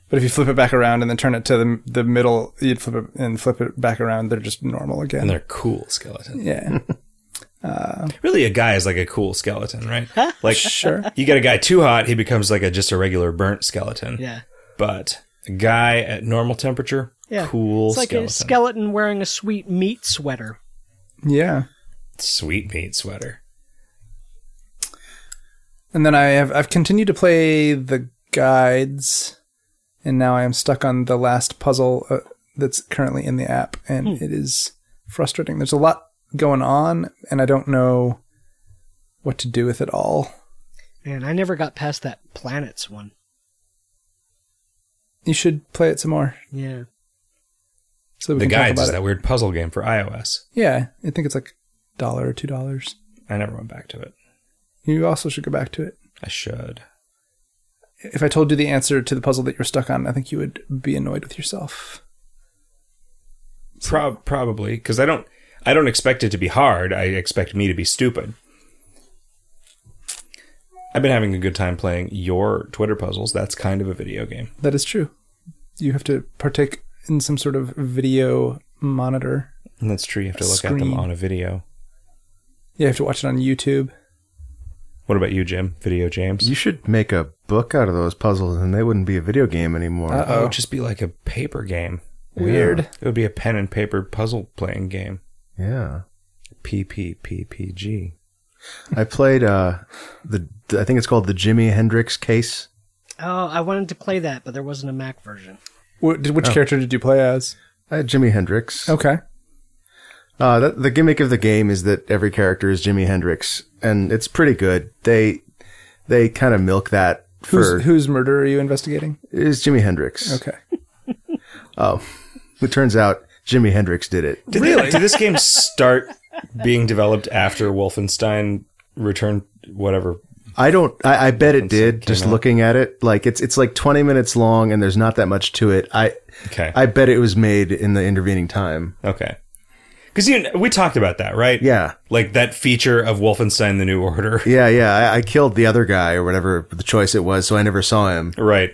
but if you flip it back around and then turn it to the the middle you'd flip it and flip it back around they're just normal again And they're cool skeletons. yeah [laughs] uh, Really, a guy is like a cool skeleton, right? Like, sure you get a guy too hot, he becomes like a just a regular burnt skeleton. Yeah. But a guy at normal temperature, Yeah. cool It's like skeleton. a skeleton wearing a sweet meat sweater. yeah Sweet meat sweater. And then I have I've continued to play the guides, and now I am stuck on the last puzzle uh, that's currently in the app, and it is frustrating. There's a lot going on, and I don't know what to do with it all. Man, I never got past that planets one. You should play it some more. Yeah. So we The can talk Guides about is it. that weird puzzle game for iOS. Yeah, I think it's like a dollar or two dollars. I never went back to it. You also should go back to it. I should. If I told you the answer to the puzzle that you're stuck on, I think you would be annoyed with yourself. Pro- probably because I don't. I don't expect it to be hard. I expect me to be stupid. I've been having a good time playing your Twitter puzzles. That's kind of a video game. That is true. You have to partake in some sort of video monitor. And that's true. You have to look at them on a video. Yeah, you have to watch it on YouTube. What about you, Jim? Video James? You should make a book out of those puzzles, and they wouldn't be a video game anymore. Oh, Uh-oh. it'd just be like a paper game. Weird. It would be a pen and paper puzzle playing game. Yeah. PPPPG. I played uh the, the I think it's called the Jimi Hendrix case. Oh, I wanted to play that, but there wasn't a Mac version. What, did, which character did you play as? I had Jimi Hendrix. Okay. Uh, that, the gimmick of the game is that every character is Jimi Hendrix, and it's pretty good. They they kind of milk that for Whose, whose murder are you investigating? Is Jimi Hendrix. Okay. [laughs] Oh, it turns out Jimi Hendrix did it. Did, really? did this game start being developed after Wolfenstein Return, whatever? I don't. I, I bet it did. Just out. looking at it, like it's it's like twenty minutes long, and there's not that much to it. I Okay. I bet it was made in the intervening time. okay. Because you, we talked about that, right? Yeah, Like that feature of Wolfenstein: The New Order. [laughs] yeah, yeah. I, I killed the other guy or whatever the choice it was, so I never saw him. Right.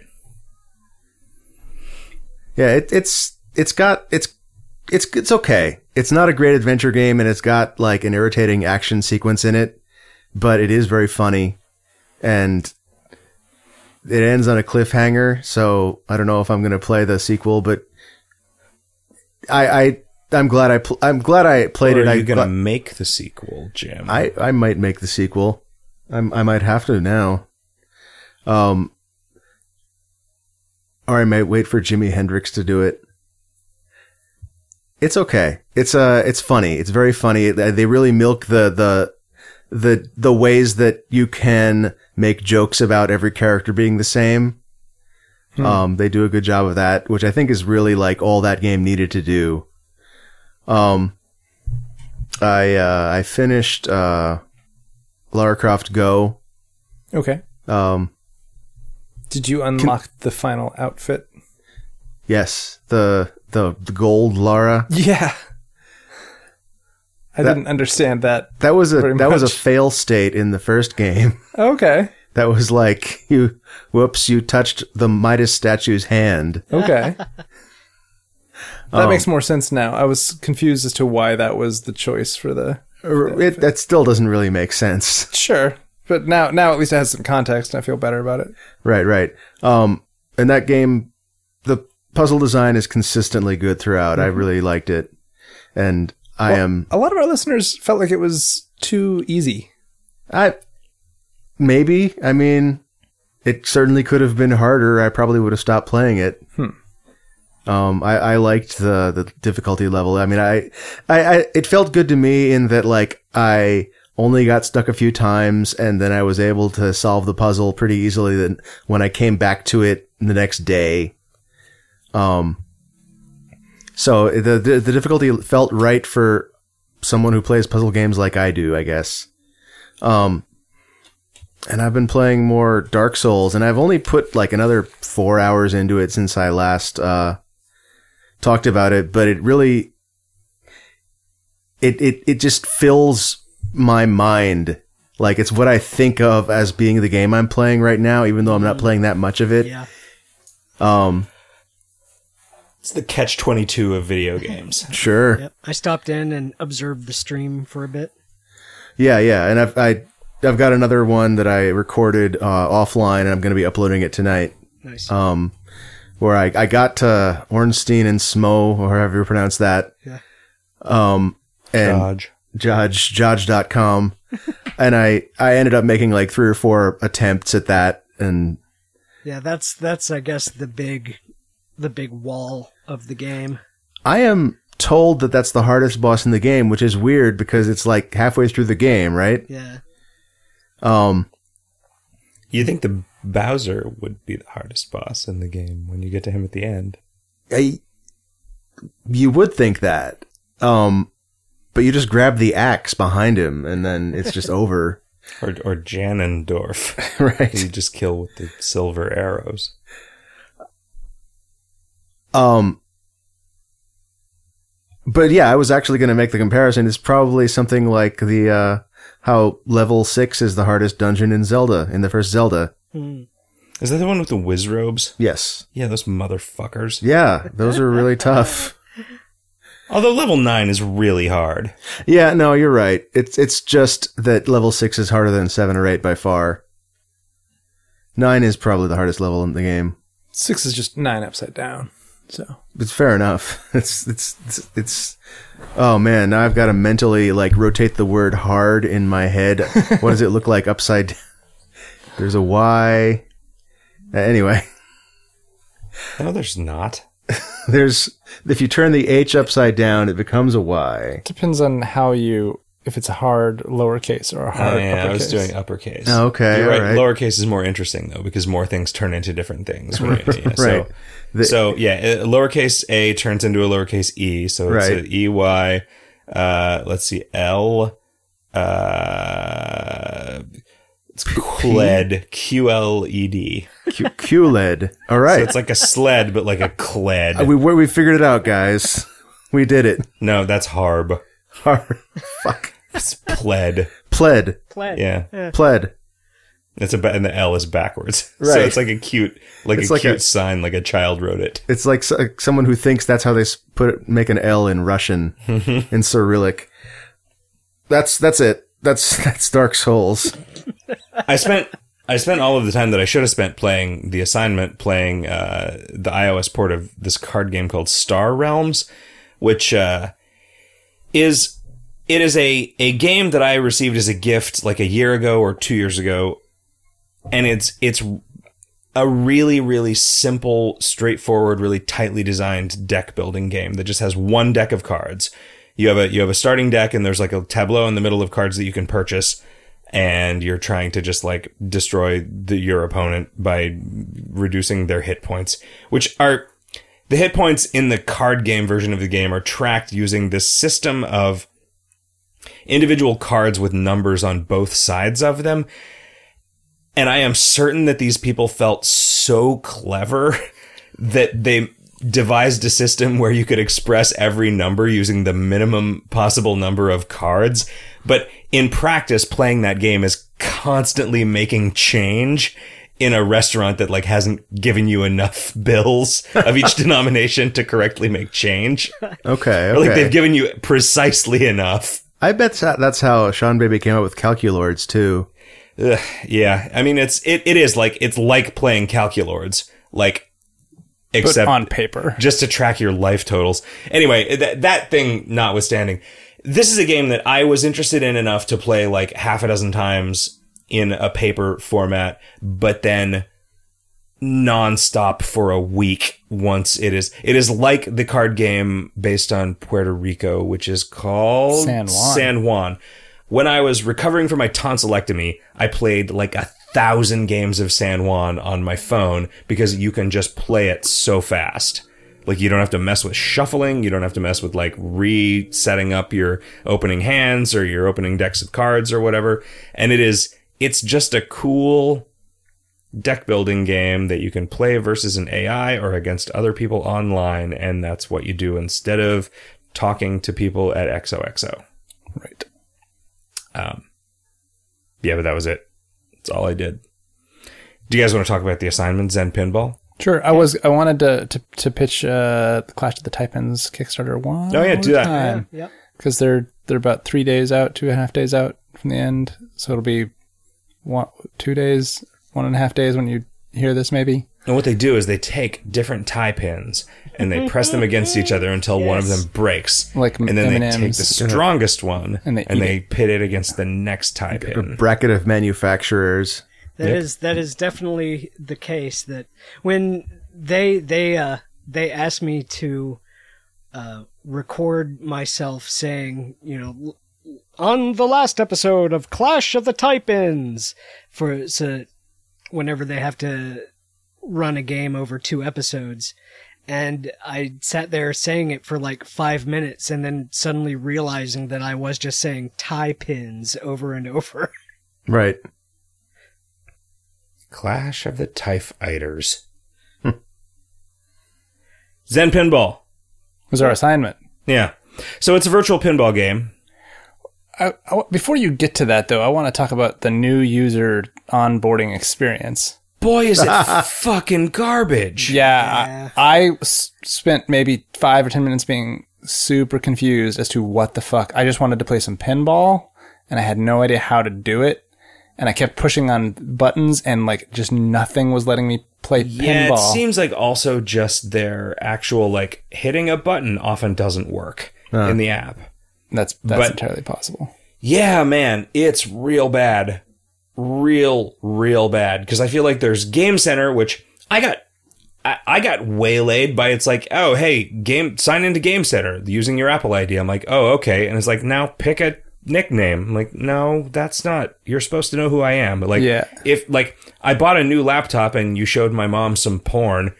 Yeah, it, it's it's got it's it's it's okay. It's not a great adventure game, and it's got like an irritating action sequence in it, but it is very funny, and it ends on a cliffhanger. So I don't know if I'm going to play the sequel, but I I I'm glad I pl- I'm glad I played it. are I you gonna make the sequel, Jim? I I might make the sequel. I'm, I might have to now. Um, or I might wait for Jimi Hendrix to do it. It's okay. It's uh, it's funny. It's very funny. They really milk the the the the ways that you can make jokes about every character being the same. Um, they do a good job of that, which I think is really like all that game needed to do. Um, I uh, I finished uh, Lara Croft Go. Okay. Um, Did you unlock the final outfit? yes, the the the gold Lara. [laughs] Yeah. I That- didn't understand that. That was a that was a fail state in the first game. [laughs] Okay. That was like you, whoops, you touched the Midas statue's hand. Okay. [laughs] That makes more sense now. I was confused as to why that was the choice for the. It, that still doesn't really make sense. Sure, but now now at least it has some context, and I feel better about it. Right, right. Um, and that game, puzzle design is consistently good throughout. I really liked it, and I am A lot of our listeners felt like it was too easy. I maybe. I mean, it certainly could have been harder. I probably would have stopped playing it. Hmm. Um, I, I liked the the difficulty level. I mean, I, I, I, it felt good to me in that like I only got stuck a few times, and then I was able to solve the puzzle pretty easily. Then when I came back to it the next day, um, so the the, the difficulty felt right for someone who plays puzzle games like I do, I guess. Um, and I've been playing more Dark Souls, and I've only put like another four hours into it since I last uh, talked about it. But it really, it it it just fills my mind. Like it's what I think of as being the game I'm playing right now, even though I'm not playing that much of it. Yeah. Um, It's the catch 22 of video [laughs] games. sure. Yep. I stopped in and observed the stream for a bit. Yeah, yeah, and I've I, I've got another one that I recorded uh, offline, and I'm going to be uploading it tonight. Nice. Um, where I, I got to Ornstein and Smough, or however you pronounce that. Yeah. Um, and Dodge. Judge, Judge.com. [laughs] and I, I ended up making like three or four attempts at that. And yeah, that's that's I guess the big the big wall of the game. I am told that that's the hardest boss in the game, which is weird because it's like halfway through the game, right? Yeah. Um, You think the Bowser would be the hardest boss in the game when you get to him at the end? I, you would think that. Um, but you just grab the axe behind him and then it's just [laughs] over. Or, or Ganondorf. [laughs] right. you just kill with the silver arrows. Um, but yeah, I was actually going to make the comparison. It's probably something like the, uh, how level six is the hardest dungeon in Zelda, in the first Zelda. Is that the one with the Wizzrobes? Yes. Yeah, those motherfuckers. Yeah, those are really tough. [laughs] Although level 9 is really hard. Yeah, no, you're right. It's, it's just that level six is harder than seven or eight by far. Nine is probably the hardest level in the game. Six is just nine upside down. So It's fair enough. It's, [laughs] it's, it's, it's, oh man, now I've got to mentally like rotate the word hard in my head. [laughs] what does it look like upside down? There's a Y. Uh, anyway, No, there's not. [laughs] there's, if you turn the H upside down, it becomes a Y. depends on how you if it's a hard lowercase or a Oh, hard yeah, I was doing uppercase. Oh, okay, You're right. all right. Lowercase is more interesting though because more things turn into different things. Right. Yeah, [laughs] Right. So, The- so yeah, lowercase a turns into a lowercase e. So it's Right. a e y. Uh, let's see, L. Uh, it's QLED. Q L E D. Q- QLED. All So it's like a sled, but like a cled. Uh, we, we we figured it out, guys. We did it. no, that's harb. Fuck. It's pled. Pled. Play. Yeah. Pled. It's a ba- and the L is backwards. [laughs] So it's like a cute, like It's a like cute a- sign, like a child wrote it. It's like so, someone who thinks that's how they put it, make an L in Russian [laughs] in Cyrillic. That's that's it. That's [laughs] that's Dark Souls. I spent I spent all of the time that I should have spent playing the assignment, playing uh, the iOS port of this card game called Star Realms, which uh, is it is a a game that I received as a gift like a year ago or two years ago, and it's it's a really really simple, straightforward, really tightly designed deck building game that just has one deck of cards. You have a you have a starting deck, and there's like a tableau in the middle of cards that you can purchase and you're trying to just like destroy the, your opponent by reducing their hit points, which are the hit points in the card game version of the game are tracked using this system of individual cards with numbers on both sides of them. And I am certain that these people felt so clever [laughs] that they devised a system where you could express every number using the minimum possible number of cards. But in practice, playing that game is constantly making change in a restaurant that like hasn't given you enough [laughs] bills of each [laughs] denomination to correctly make change. Okay. Or like they've given you precisely enough. I bet that's how Seanbaby came up with Calculords too. Ugh, yeah, I mean it's it, it is like it's like playing Calculords, like But except on paper. just to track your life totals. Anyway, that that thing notwithstanding, this is a game that I was interested in enough to play like half a dozen times in a paper format, but then nonstop for a week once it is it is like the card game based on Puerto Rico which is called San Juan. San Juan. When I was recovering from my tonsillectomy, I played like a thousand games of San Juan on my phone because you can just play it so fast. Like you don't have to mess with shuffling, you don't have to mess with like resetting up your opening hands or your opening decks of cards or whatever. And it is it's just a cool deck building game that you can play versus an AI or against other people online and that's what you do instead of talking to people at XOXO. Right. Um, yeah, but that was it. That's all I did. Do you guys want to talk about the assignment Zen Pinball? Sure. I was. I wanted to to, to pitch uh, the Clash of the Titans Kickstarter one. Oh, yeah, do that. time. Yep. because they're they're about three days out, two and a half days out from the end. So it'll be one, two days, one and a half days when you hear this, maybe. And what they do is they take different tie pins and they press them against each other until one of them breaks. Like and then they M&Ms. take the strongest one And and they they, eat pit it against the next tie pin. A pin. bracket of manufacturers. That is that is definitely the case. That when they they uh they asked me to uh record myself saying, you know, l- on the last episode of Clash of the Type-ins for so whenever they have to run a game over two episodes. And I sat there saying it for like five minutes and then suddenly realizing that I was just saying tie pins over and over. [laughs] Right. Clash of the Typheiters. Hmm. Zen Pinball. Was our assignment. Yeah. So it's a virtual pinball game. I, I- before you get to that, though, I want to talk about the new user onboarding experience. Boy, is it [laughs] fucking garbage. Yeah, I, I s- spent maybe five or ten minutes being super confused as to what the fuck. I just wanted to play some pinball, and I had no idea how to do it. And I kept pushing on buttons, and like just nothing was letting me play Yeah, pinball. it seems like also just their actual like hitting a button often doesn't work in the app. That's that's but- entirely possible. Yeah, man, it's real bad. Real, real bad. Because I feel like there's Game Center, which I got. I, I got waylaid by it's like, oh, hey, game, sign into Game Center using your Apple ID. I'm like, oh, okay. And it's like, now pick a nickname. I'm like, no, that's not, you're supposed to know who I am. But like, Yeah. if, like, I bought a new laptop and you showed my mom some porn,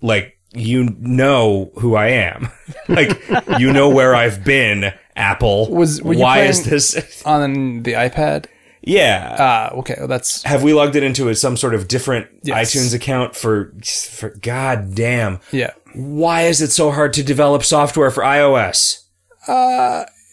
like, you know who I am. [laughs] like, you know where I've been, Apple. Was- were you Why playing- is this? [laughs] On the iPad, Yeah. ah, okay, well, that's Have we logged it into a, some sort of different Yes. iTunes account for, for god damn. yeah. Why is it so hard to develop software for iOS?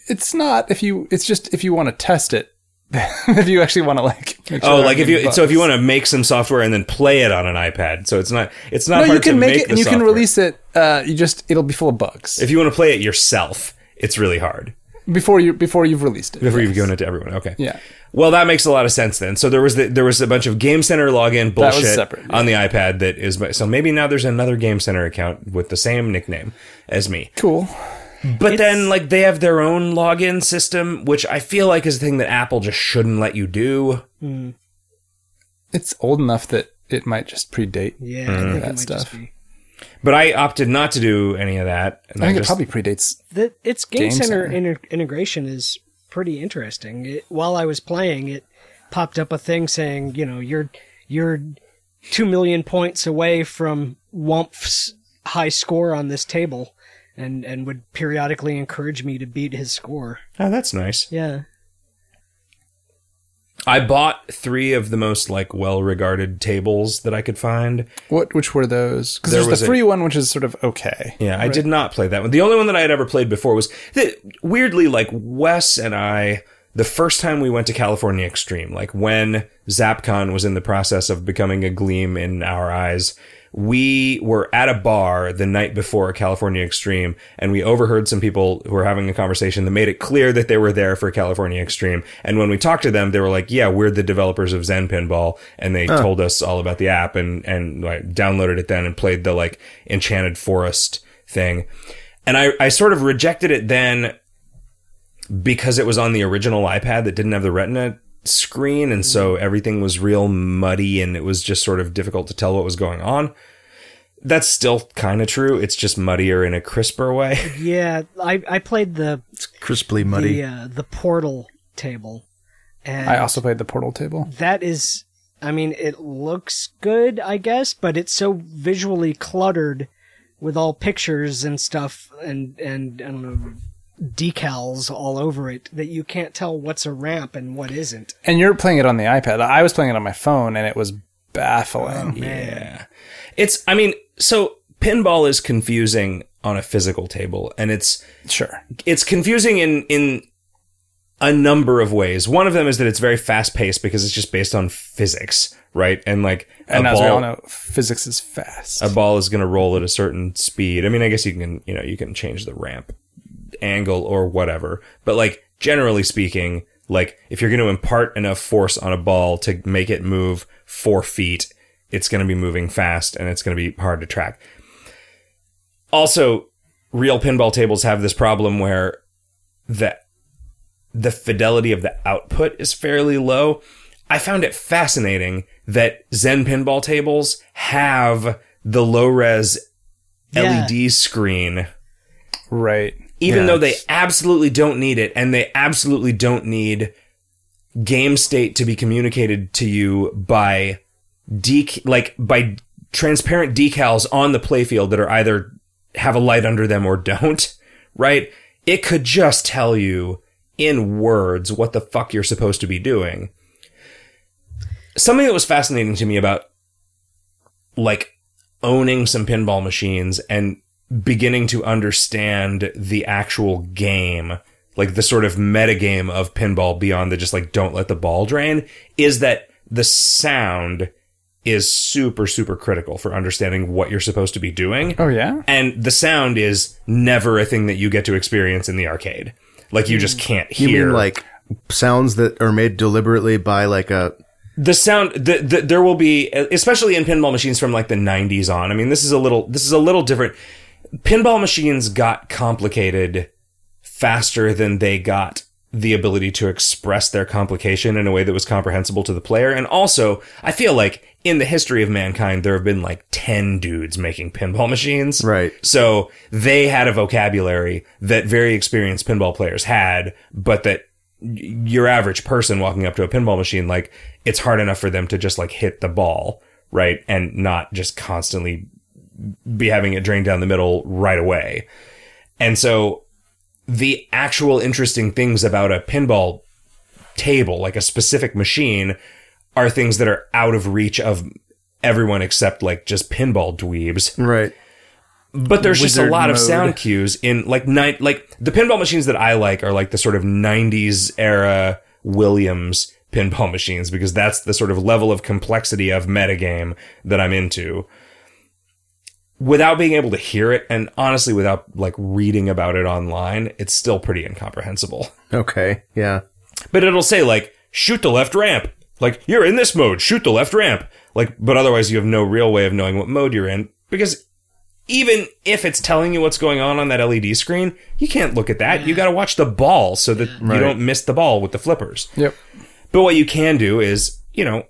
It's not if you. It's just if you want to test it. [laughs] if you actually want to like. Make sure Oh, there like if you, so if you want to make some software and then play it on an iPad. So it's not, it's not no, hard you can to make, make it the and you can software. release it. Uh, you just it'll be full of bugs If you want to play it yourself, it's really hard before you before you've released it. before you've given it to everyone. Okay. Yeah. Well, that makes a lot of sense then. So there was the, there was a bunch of Game Center login bullshit separate, yeah. on the iPad that is so maybe now there's another Game Center account with the same nickname as me. Cool. But then like they have their own login system, which I feel like is a thing that Apple just shouldn't let you do. It's old enough that it might just predate. Yeah, Mm. I think it That stuff. Just be. But I opted not to do any of that. And I think just- it probably predates. The, its Game, Game Center, Center. inter- integration is pretty interesting. It, while I was playing, it popped up a thing saying, you know, you're you're two million points away from Wumpf's high score on this table, and and would periodically encourage me to beat his score. Oh, that's nice. Yeah, I bought three of the most like well-regarded tables that I could find. What? Which were those? Because There there's was the a- free one, which is sort of okay. Yeah, I did not play that one. The only one that I had ever played before was that weirdly like Wes and I the first time we went to California Extreme, like when Zapcon was in the process of becoming a gleam in our eyes, we were at a bar the night before California Extreme and we overheard some people who were having a conversation that made it clear that they were there for California Extreme. And when we talked to them, they were like, yeah, we're the developers of Zen Pinball. And they told us all about the app and, and like downloaded it then and played the like Enchanted Forest thing. And I, I sort of rejected it then because it was on the original iPad that didn't have the Retina screen, and so everything was real muddy, and it was just sort of difficult to tell what was going on. That's still kind of true. It's just muddier in a crisper way. [laughs] Yeah, I I played the Crisply muddy. the uh, the portal table, and I also played the Portal table. that is I mean it looks good, I guess, but it's so visually cluttered with all pictures and stuff and and I don't know decals all over it that you can't tell what's a ramp and what isn't. And you're playing it on the iPad. I was playing it on my phone, and it was baffling. Oh, yeah. It's, I mean, so pinball is confusing on a physical table, and it's, Sure. it's confusing in in a number of ways. One of them is that it's very fast paced because it's just based on physics, right? And like And as ball, we all know, physics is fast. a ball is going to roll at a certain speed. I mean, I guess you can, you know, you can change the ramp angle or whatever, but like generally speaking, like if you're going to impart enough force on a ball to make it move four feet, it's going to be moving fast and it's going to be hard to track. Also, real pinball tables have this problem where the the fidelity of the output is fairly low. I found it fascinating that Zen pinball tables have the low res Yeah. LED screen, right. Even Yeah, though they absolutely don't need it, and they absolutely don't need game state to be communicated to you by dec like by transparent decals on the playfield that are either have a light under them or [laughs] don't, right? It could just tell you in words what the fuck you're supposed to be doing. Something that was fascinating to me about like owning some pinball machines and beginning to understand the actual game, like the sort of metagame of pinball beyond the just like don't let the ball drain, is that the sound is super, super critical for understanding what you're supposed to be doing. Oh yeah. And the sound is never a thing that you get to experience in the arcade. Like you just can't You hear. mean like sounds that are made deliberately by like a the sound the, the, there will be especially in pinball machines from like the 90s on i mean this is a little this is a little different pinball machines got complicated faster than they got the ability to express their complication in a way that was comprehensible to the player and also i feel like in the history of mankind there have been like 10 dudes making pinball machines Right. so they had a vocabulary that very experienced pinball players had, but that your average person walking up to a pinball machine, like it's hard enough for them to just like hit the ball, right? And not just constantly be having it drained down the middle right away. And so the actual interesting things about a pinball table, like a specific machine, are things that are out of reach of everyone except like just pinball dweebs. right. But there's just a Wizard lot of sound cues in like night like the pinball machines that I like are like the sort of 90s era Williams pinball [laughs] machines because that's the sort of level of complexity of metagame that I'm into. Without being able to hear it and honestly without like reading about it online, it's still pretty incomprehensible. [laughs] Okay. Yeah. But it'll say like shoot the left ramp. Like you're in this mode, shoot the left ramp. Like but otherwise you have no real way of knowing what mode you're in because even if it's telling you what's going on on that LED screen, you can't look at that. You got to watch the ball so that you don't miss the ball with the flippers. Yep. But what you can do is, you know,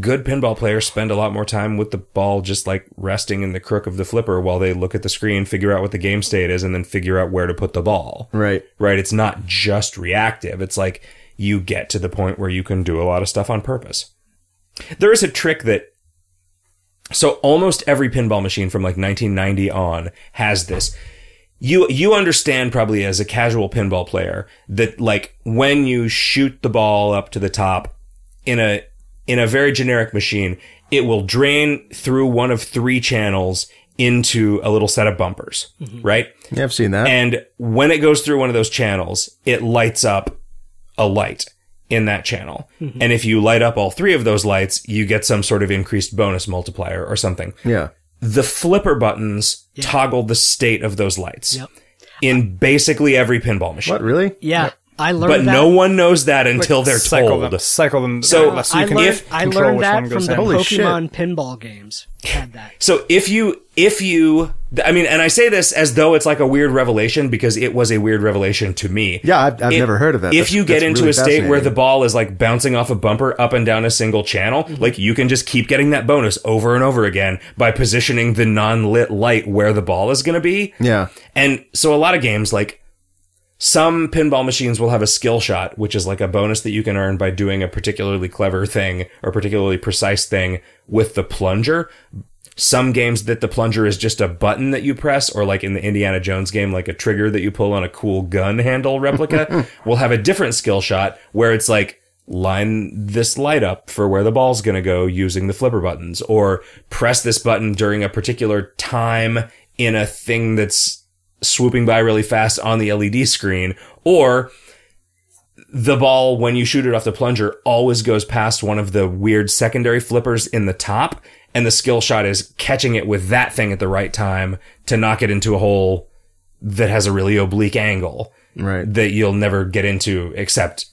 good pinball players spend a lot more time with the ball just like resting in the crook of the flipper while they look at the screen, figure out what the game state is, and then figure out where to put the ball Right. right? It's not just reactive. It's like you get to the point where you can do a lot of stuff on purpose. There is a trick that so almost every pinball machine from like 1990 on has this. You you understand probably as a casual pinball player that like when you shoot the ball up to the top in a in a very generic machine, it will drain through one of three channels into a little set of bumpers, mm-hmm. right? Yeah, I've seen that. And when it goes through one of those channels, it lights up a light in that channel. Mm-hmm. And if you light up all three of those lights, you get some sort of increased bonus multiplier or something. Yeah. The flipper buttons toggle the state of those lights Yep. in basically every pinball machine. What really? Yeah, I learned But that. no one knows that until they're cycle told. them, cycle them. So, uh, I you can- learned, if- I learned which that one from the in. Shit. Pokemon pinball games. Had that. So if you, if you, I mean, and I say this as though it's like a weird revelation because it was a weird revelation to me. Yeah, I've, I've If- never heard of that. If That's- you get into really a state where the ball is like bouncing off a bumper up and down a single channel, Mm-hmm. like you can just keep getting that bonus over and over again by positioning the non-lit light where the ball is going to be. Yeah. And so a lot of games, like some pinball machines will have a skill shot, which is like a bonus that you can earn by doing a particularly clever thing or particularly precise thing with the plunger. Some games that the plunger is just a button that you press, or like in the Indiana Jones game, like a trigger that you pull on a cool gun handle replica, [laughs] will have a different skill shot where it's like, line this light up for where the ball's going to go using the flipper buttons, or press this button during a particular time in a thing that's swooping by really fast on the LED screen, or the ball, when you shoot it off the plunger, always goes past one of the weird secondary flippers in the top, and the skill shot is catching it with that thing at the right time to knock it into a hole that has a really oblique angle Right. that you'll never get into except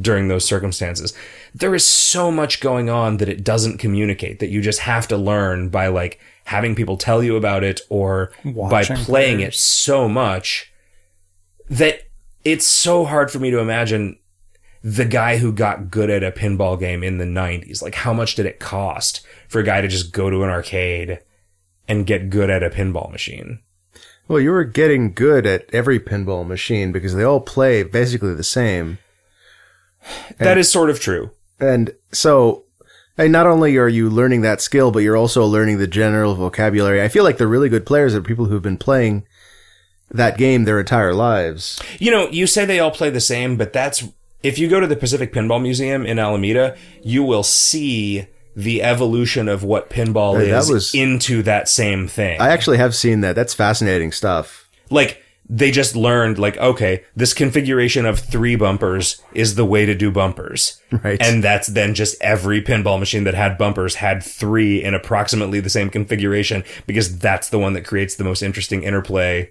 during those circumstances. There is so much going on that it doesn't communicate that you just have to learn by like having people tell you about it or Watching by playing players. it so much that it's so hard for me to imagine the guy who got good at a pinball game in the 90s. Like how much did it cost for a guy to just go to an arcade and get good at a pinball machine? Well, you were getting good at every pinball machine because they all play basically the same. That is sort of true. And so, and not only are you learning that skill, but you're also learning the general vocabulary. I feel like the really good players are people who've been playing that game their entire lives. You know, you say they all play the same, but that's if you go to the Pacific Pinball Museum in Alameda, you will see the evolution of what pinball is that was- into that same thing. I actually have seen that. That's fascinating stuff. like they just learned like okay, this configuration of 3 bumpers is the way to do bumpers. Right. And that's then just every pinball machine that had bumpers had 3 in approximately the same configuration because that's the one that creates the most interesting interplay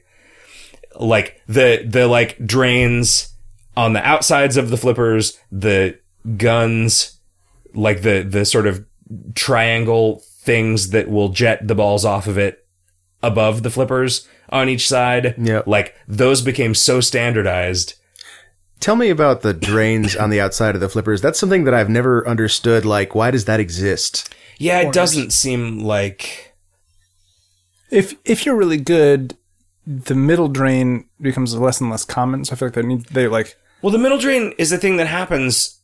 like the the like drains on the outsides of the flippers, the guns, like the the sort of triangle things that will jet the balls off of it above the flippers on each side. Yeah. Like those became so standardized. Tell me about the drains on the outside of the flippers. That's something that I've never understood. Like, why does that exist? Yeah, it doesn't seem like If if you're really good, the middle drain becomes less and less common. So I feel like they need they like Well, the middle drain is the thing that happens.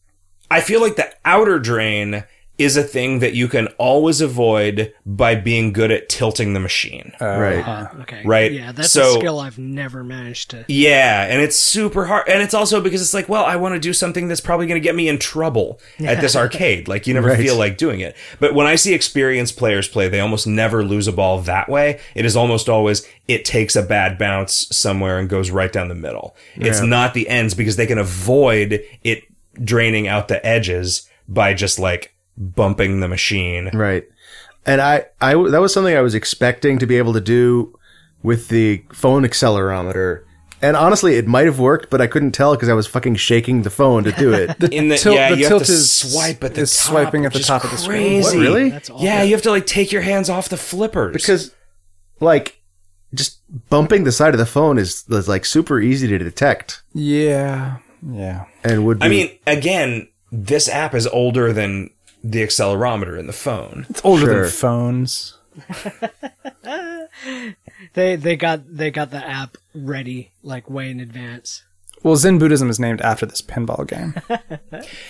I feel like the outer drain is a thing that you can always avoid by being good at tilting the machine. Oh. right. Uh-huh. Okay. Right. Yeah, that's So- a skill I've never managed to. Yeah, and it's super hard. And it's also because it's like, well, I want to do something that's probably going to get me in trouble at this [laughs] arcade. Like, you never Right. feel like doing it. But when I see experienced players play, they almost never lose a ball that way. It is almost always, it takes a bad bounce somewhere and goes right down the middle. It's not the ends because they can avoid it draining out the edges by just like bumping the machine. Right. And I, I, that was something I was expecting to be able to do with the phone accelerometer. And honestly, it might have worked, but I couldn't tell because I was fucking shaking the phone to do it. [laughs] In the, tilt- yeah, the you tilt have to is- swipe at the is top, swiping at the which is top of the screen. What, really? That's all. Yeah, you have to like take your hands off the flippers. because, like, just bumping the side of the phone is, is like super easy to detect yeah yeah. and would be. I mean, again, this app is older than the accelerometer in the phone. It's older Sure. than phones. [laughs] They they got they got the app ready like way in advance. Well, Zen Buddhism is named after this pinball game.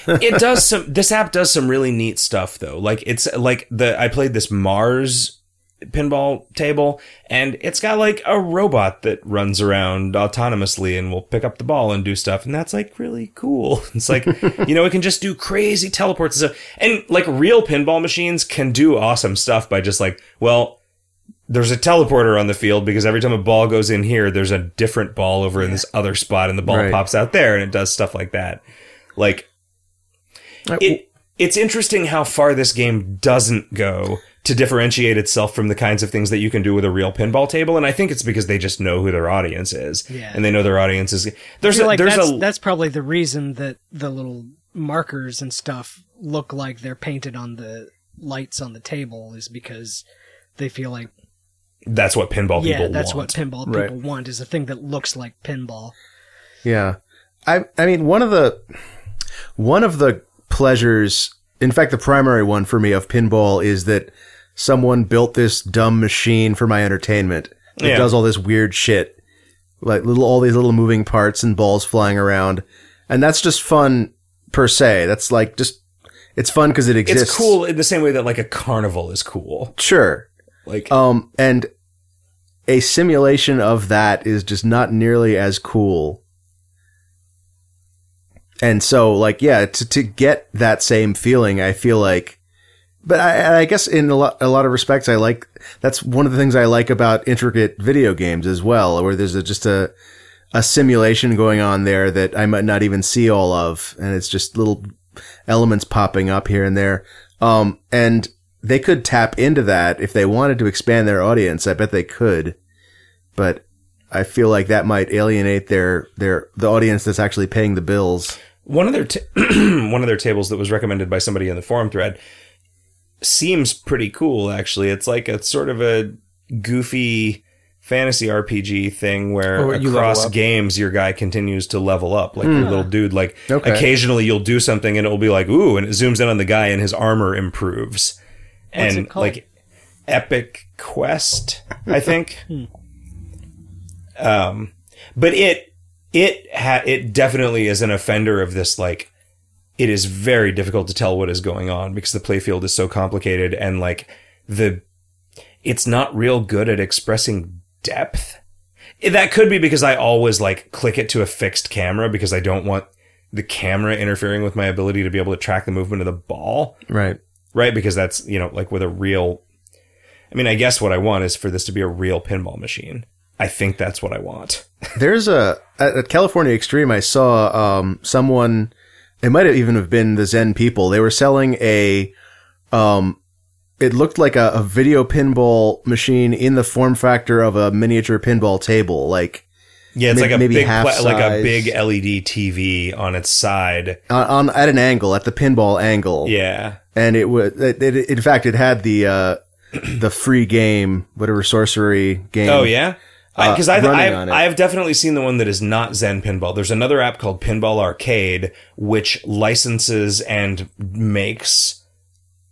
It does some. This app does some really neat stuff though. Like it's like the I played this Mars pinball table, and it's got like a robot that runs around autonomously and will pick up the ball and do stuff, and that's like really cool. [laughs] It's like [laughs] you know it can just do crazy teleports and stuff, and like real pinball machines can do awesome stuff by just like well. There's a teleporter on the field because every time a ball goes in here, there's a different ball over in this other spot, and the ball Right. pops out there, and it does stuff like that. Like uh, it it's interesting how far this game doesn't go to differentiate itself from the kinds of things that you can do with a real pinball table and I think it's because they just know who their audience is Yeah. and they know their audience is I there's feel a like there's that's, a that's probably the reason that the little markers and stuff look like they're painted on the lights on the table is because they feel like that's what pinball yeah, people that's want. what pinball Right. people want is a thing that looks like pinball. Yeah. I I mean one of the one of the pleasures in fact the primary one for me of pinball is that someone built this dumb machine for my entertainment. It Yeah. does all this weird shit. Like little all these little moving parts and balls flying around. And that's just fun per se. That's like just it's fun because it exists. It's cool in the same way that like a carnival is cool. Sure. Like Um, and a simulation of that is just not nearly as cool. And so, like, yeah, to, to get that same feeling, I feel like, but I, I guess in a lot, a lot of respects, I like, that's one of the things I like about intricate video games as well, where there's a, just a, a simulation going on there that I might not even see all of. And it's just little elements popping up here and there. Um, and they could tap into that if they wanted to expand their audience. I bet they could, but I feel like that might alienate their their the audience that's actually paying the bills. one of their ta- [clears throat] one of their tables that was recommended by somebody in the forum thread seems pretty cool actually. It's like a sort of a goofy fantasy rpg thing where Oh, you across games your guy continues to level up like your little dude. Like Okay. occasionally you'll do something and it'll be like ooh and it zooms in on the guy and his armor improves. What's and it like epic quest i think. [laughs] Um but it it ha- it definitely is an offender of this like it is very difficult to tell what is going on because the playfield is so complicated and like the it's not real good at expressing depth that could be because i always like click it to a fixed camera because i don't want the camera interfering with my ability to be able to track the movement of the ball Right. right? Because that's, you know, like with a real, I mean, I guess what I want is for this to be a real pinball machine. I think that's what I want. [laughs] There's a at, at California Extreme. I saw um someone. It might have even have been the Zen people. They were selling a um. It looked like a, a video pinball machine in the form factor of a miniature pinball table. Like Yeah, it's like a maybe big, half pla- like a big LED TV on its side. on, on at an angle, at the pinball angle. Yeah. and it was it, it, in fact it had the uh [clears throat] the free game whatever sorcery game Oh yeah. Because Uh, I've I've. I've definitely seen the one that is not Zen Pinball. There's another app called Pinball Arcade, which licenses and makes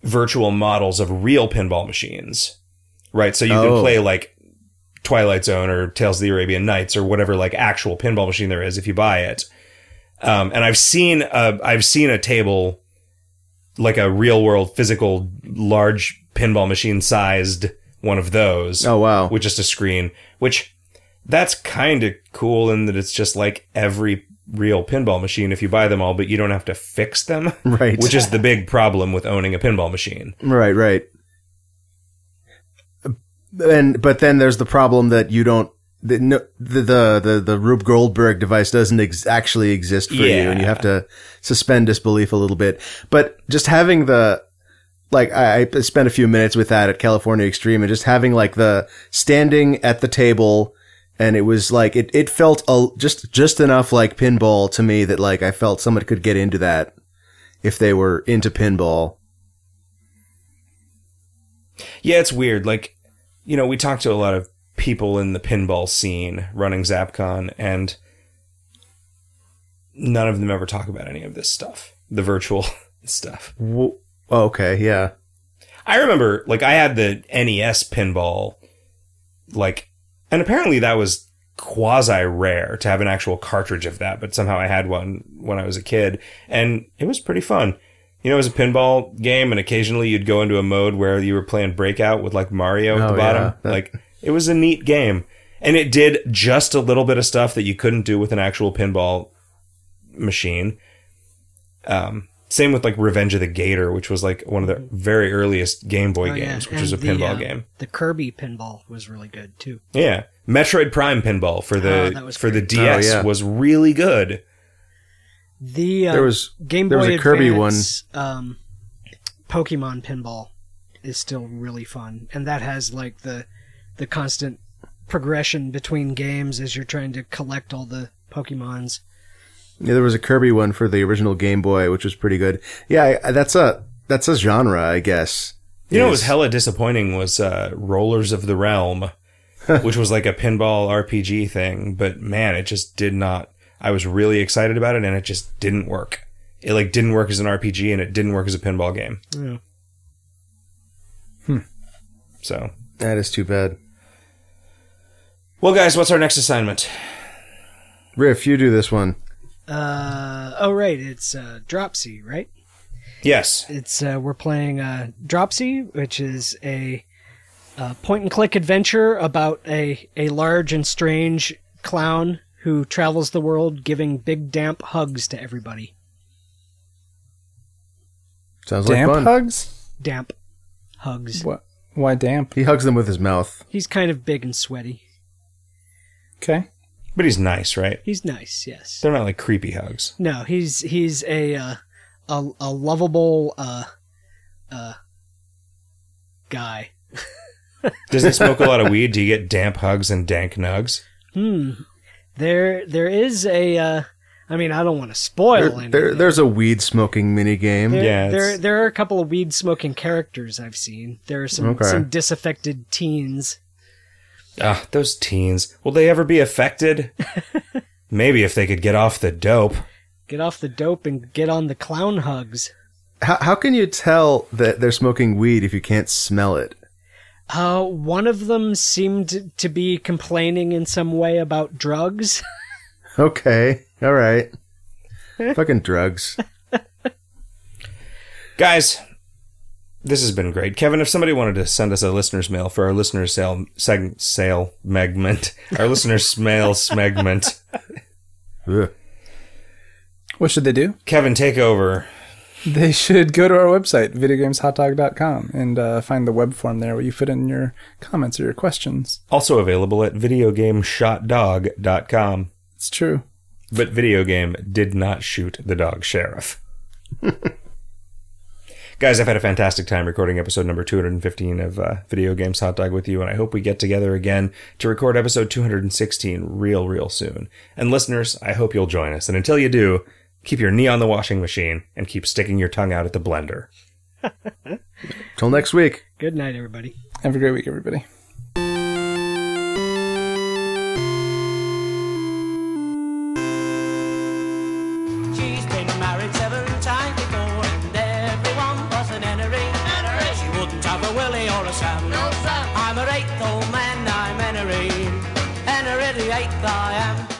virtual models of real pinball machines. Right, so you can Oh. play like Twilight Zone or Tales of the Arabian Nights or whatever like actual pinball machine there is if you buy it. Um, and I've seen a I've seen a table like a real world physical large pinball machine sized one of those oh wow with just a screen, which that's kind of cool in that it's just like every real pinball machine if you buy them all, but you don't have to fix them, [laughs] right which is the big problem with owning a pinball machine. right right and but then there's the problem that you don't the no, the, the the the Rube Goldberg device doesn't ex- actually exist for you, and you have to suspend disbelief a little bit. But just having the like, I, I spent a few minutes with that at California Extreme, and just having like the standing at the table, and it was like it it felt a, just just enough like pinball to me that like I felt someone could get into that if they were into pinball. Yeah, it's weird. Like, you know, we talked to a lot of people in the pinball scene running Zapcon, and none of them ever talk about any of this stuff, the virtual [laughs] stuff. W- oh, okay, yeah. I remember, like, I had the NES pinball, like, and apparently that was quasi rare to have an actual cartridge of that, but somehow I had one when I was a kid, and it was pretty fun. You know, it was a pinball game, and occasionally you'd go into a mode where you were playing Breakout with, like, Mario at Oh, the bottom. yeah. That- Like, it was a neat game. And it did just a little bit of stuff that you couldn't do with an actual pinball machine. Um, same with like Revenge of the Gator, which was like one of the very earliest Game Boy Oh, yeah. games, which was a the, pinball uh, game. The Kirby pinball was really good too. Yeah, Metroid Prime pinball for Oh, the that was for the. DS Oh, yeah. was really good. The uh, There was- Game there Boy was a Kirby Advance, Um, Pokemon pinball is still really fun, and that has like the the constant progression between games as you're trying to collect all the Pokemons. Yeah, there was a Kirby one for the original Game Boy, which was pretty good. Yeah, I, that's a that's a genre, I guess. You know, what Is- was hella disappointing was uh, Rollers of the Realm, which was like a pinball RPG thing. But man, it just did not. I was really excited about it, and it just didn't work. It like didn't work as an RPG, and it didn't work as a pinball game. Yeah. Hmm. So, that is too bad. well, guys, what's our next assignment? Riff, you do this one. Uh, oh right, it's uh, Dropsy, right? Yes, It's uh, we're playing uh, Dropsy, which is a uh, point and click adventure about a a large and strange clown who travels the world giving big damp hugs to everybody. Sounds like Damp fun. hugs? Damp hugs. What? Why damp? He hugs them with his mouth. He's kind of big and sweaty. Okay. But he's nice, right? He's nice, yes. They're not like creepy hugs. No, he's he's a uh, a a lovable uh uh guy. [laughs] Does he smoke a lot of weed? Do you get damp hugs and dank nugs? Hmm. There there is a uh I mean I don't want to spoil There, anything. there, there's a weed smoking mini game. There, Yeah, there there are a couple of weed smoking characters I've seen. There are some Okay. some disaffected teens. Ah, those teens. Will they ever be affected? [laughs] Maybe if they could get off the dope. Get off the dope and get on the clown hugs. How, how can you tell that they're smoking weed if you can't smell it? Uh, one of them seemed to be complaining in some way about drugs. [laughs] Okay, all right. [laughs] Fucking drugs. Guys, this has been great. Kevin, if somebody wanted to send us a listener's mail for our listener's sale, seg, sale megment, our listener's mail segment, [laughs] What should they do? Kevin, take over. They should go to our website, videogameshotdog.com, and uh, find the web form there where you fit in your comments or your questions. Also available at videogameshotdog.com. It's true. But video game did not shoot the dog sheriff. [laughs] Guys, I've had a fantastic time recording episode number 215 of uh, Video Games Hot Dog with you, and I hope we get together again to record episode 216 real, real soon. And listeners, I hope you'll join us. And until you do, keep your knee on the washing machine and keep sticking your tongue out at the blender. [laughs] Till next week. Good night, everybody. Have a great week, everybody. I am.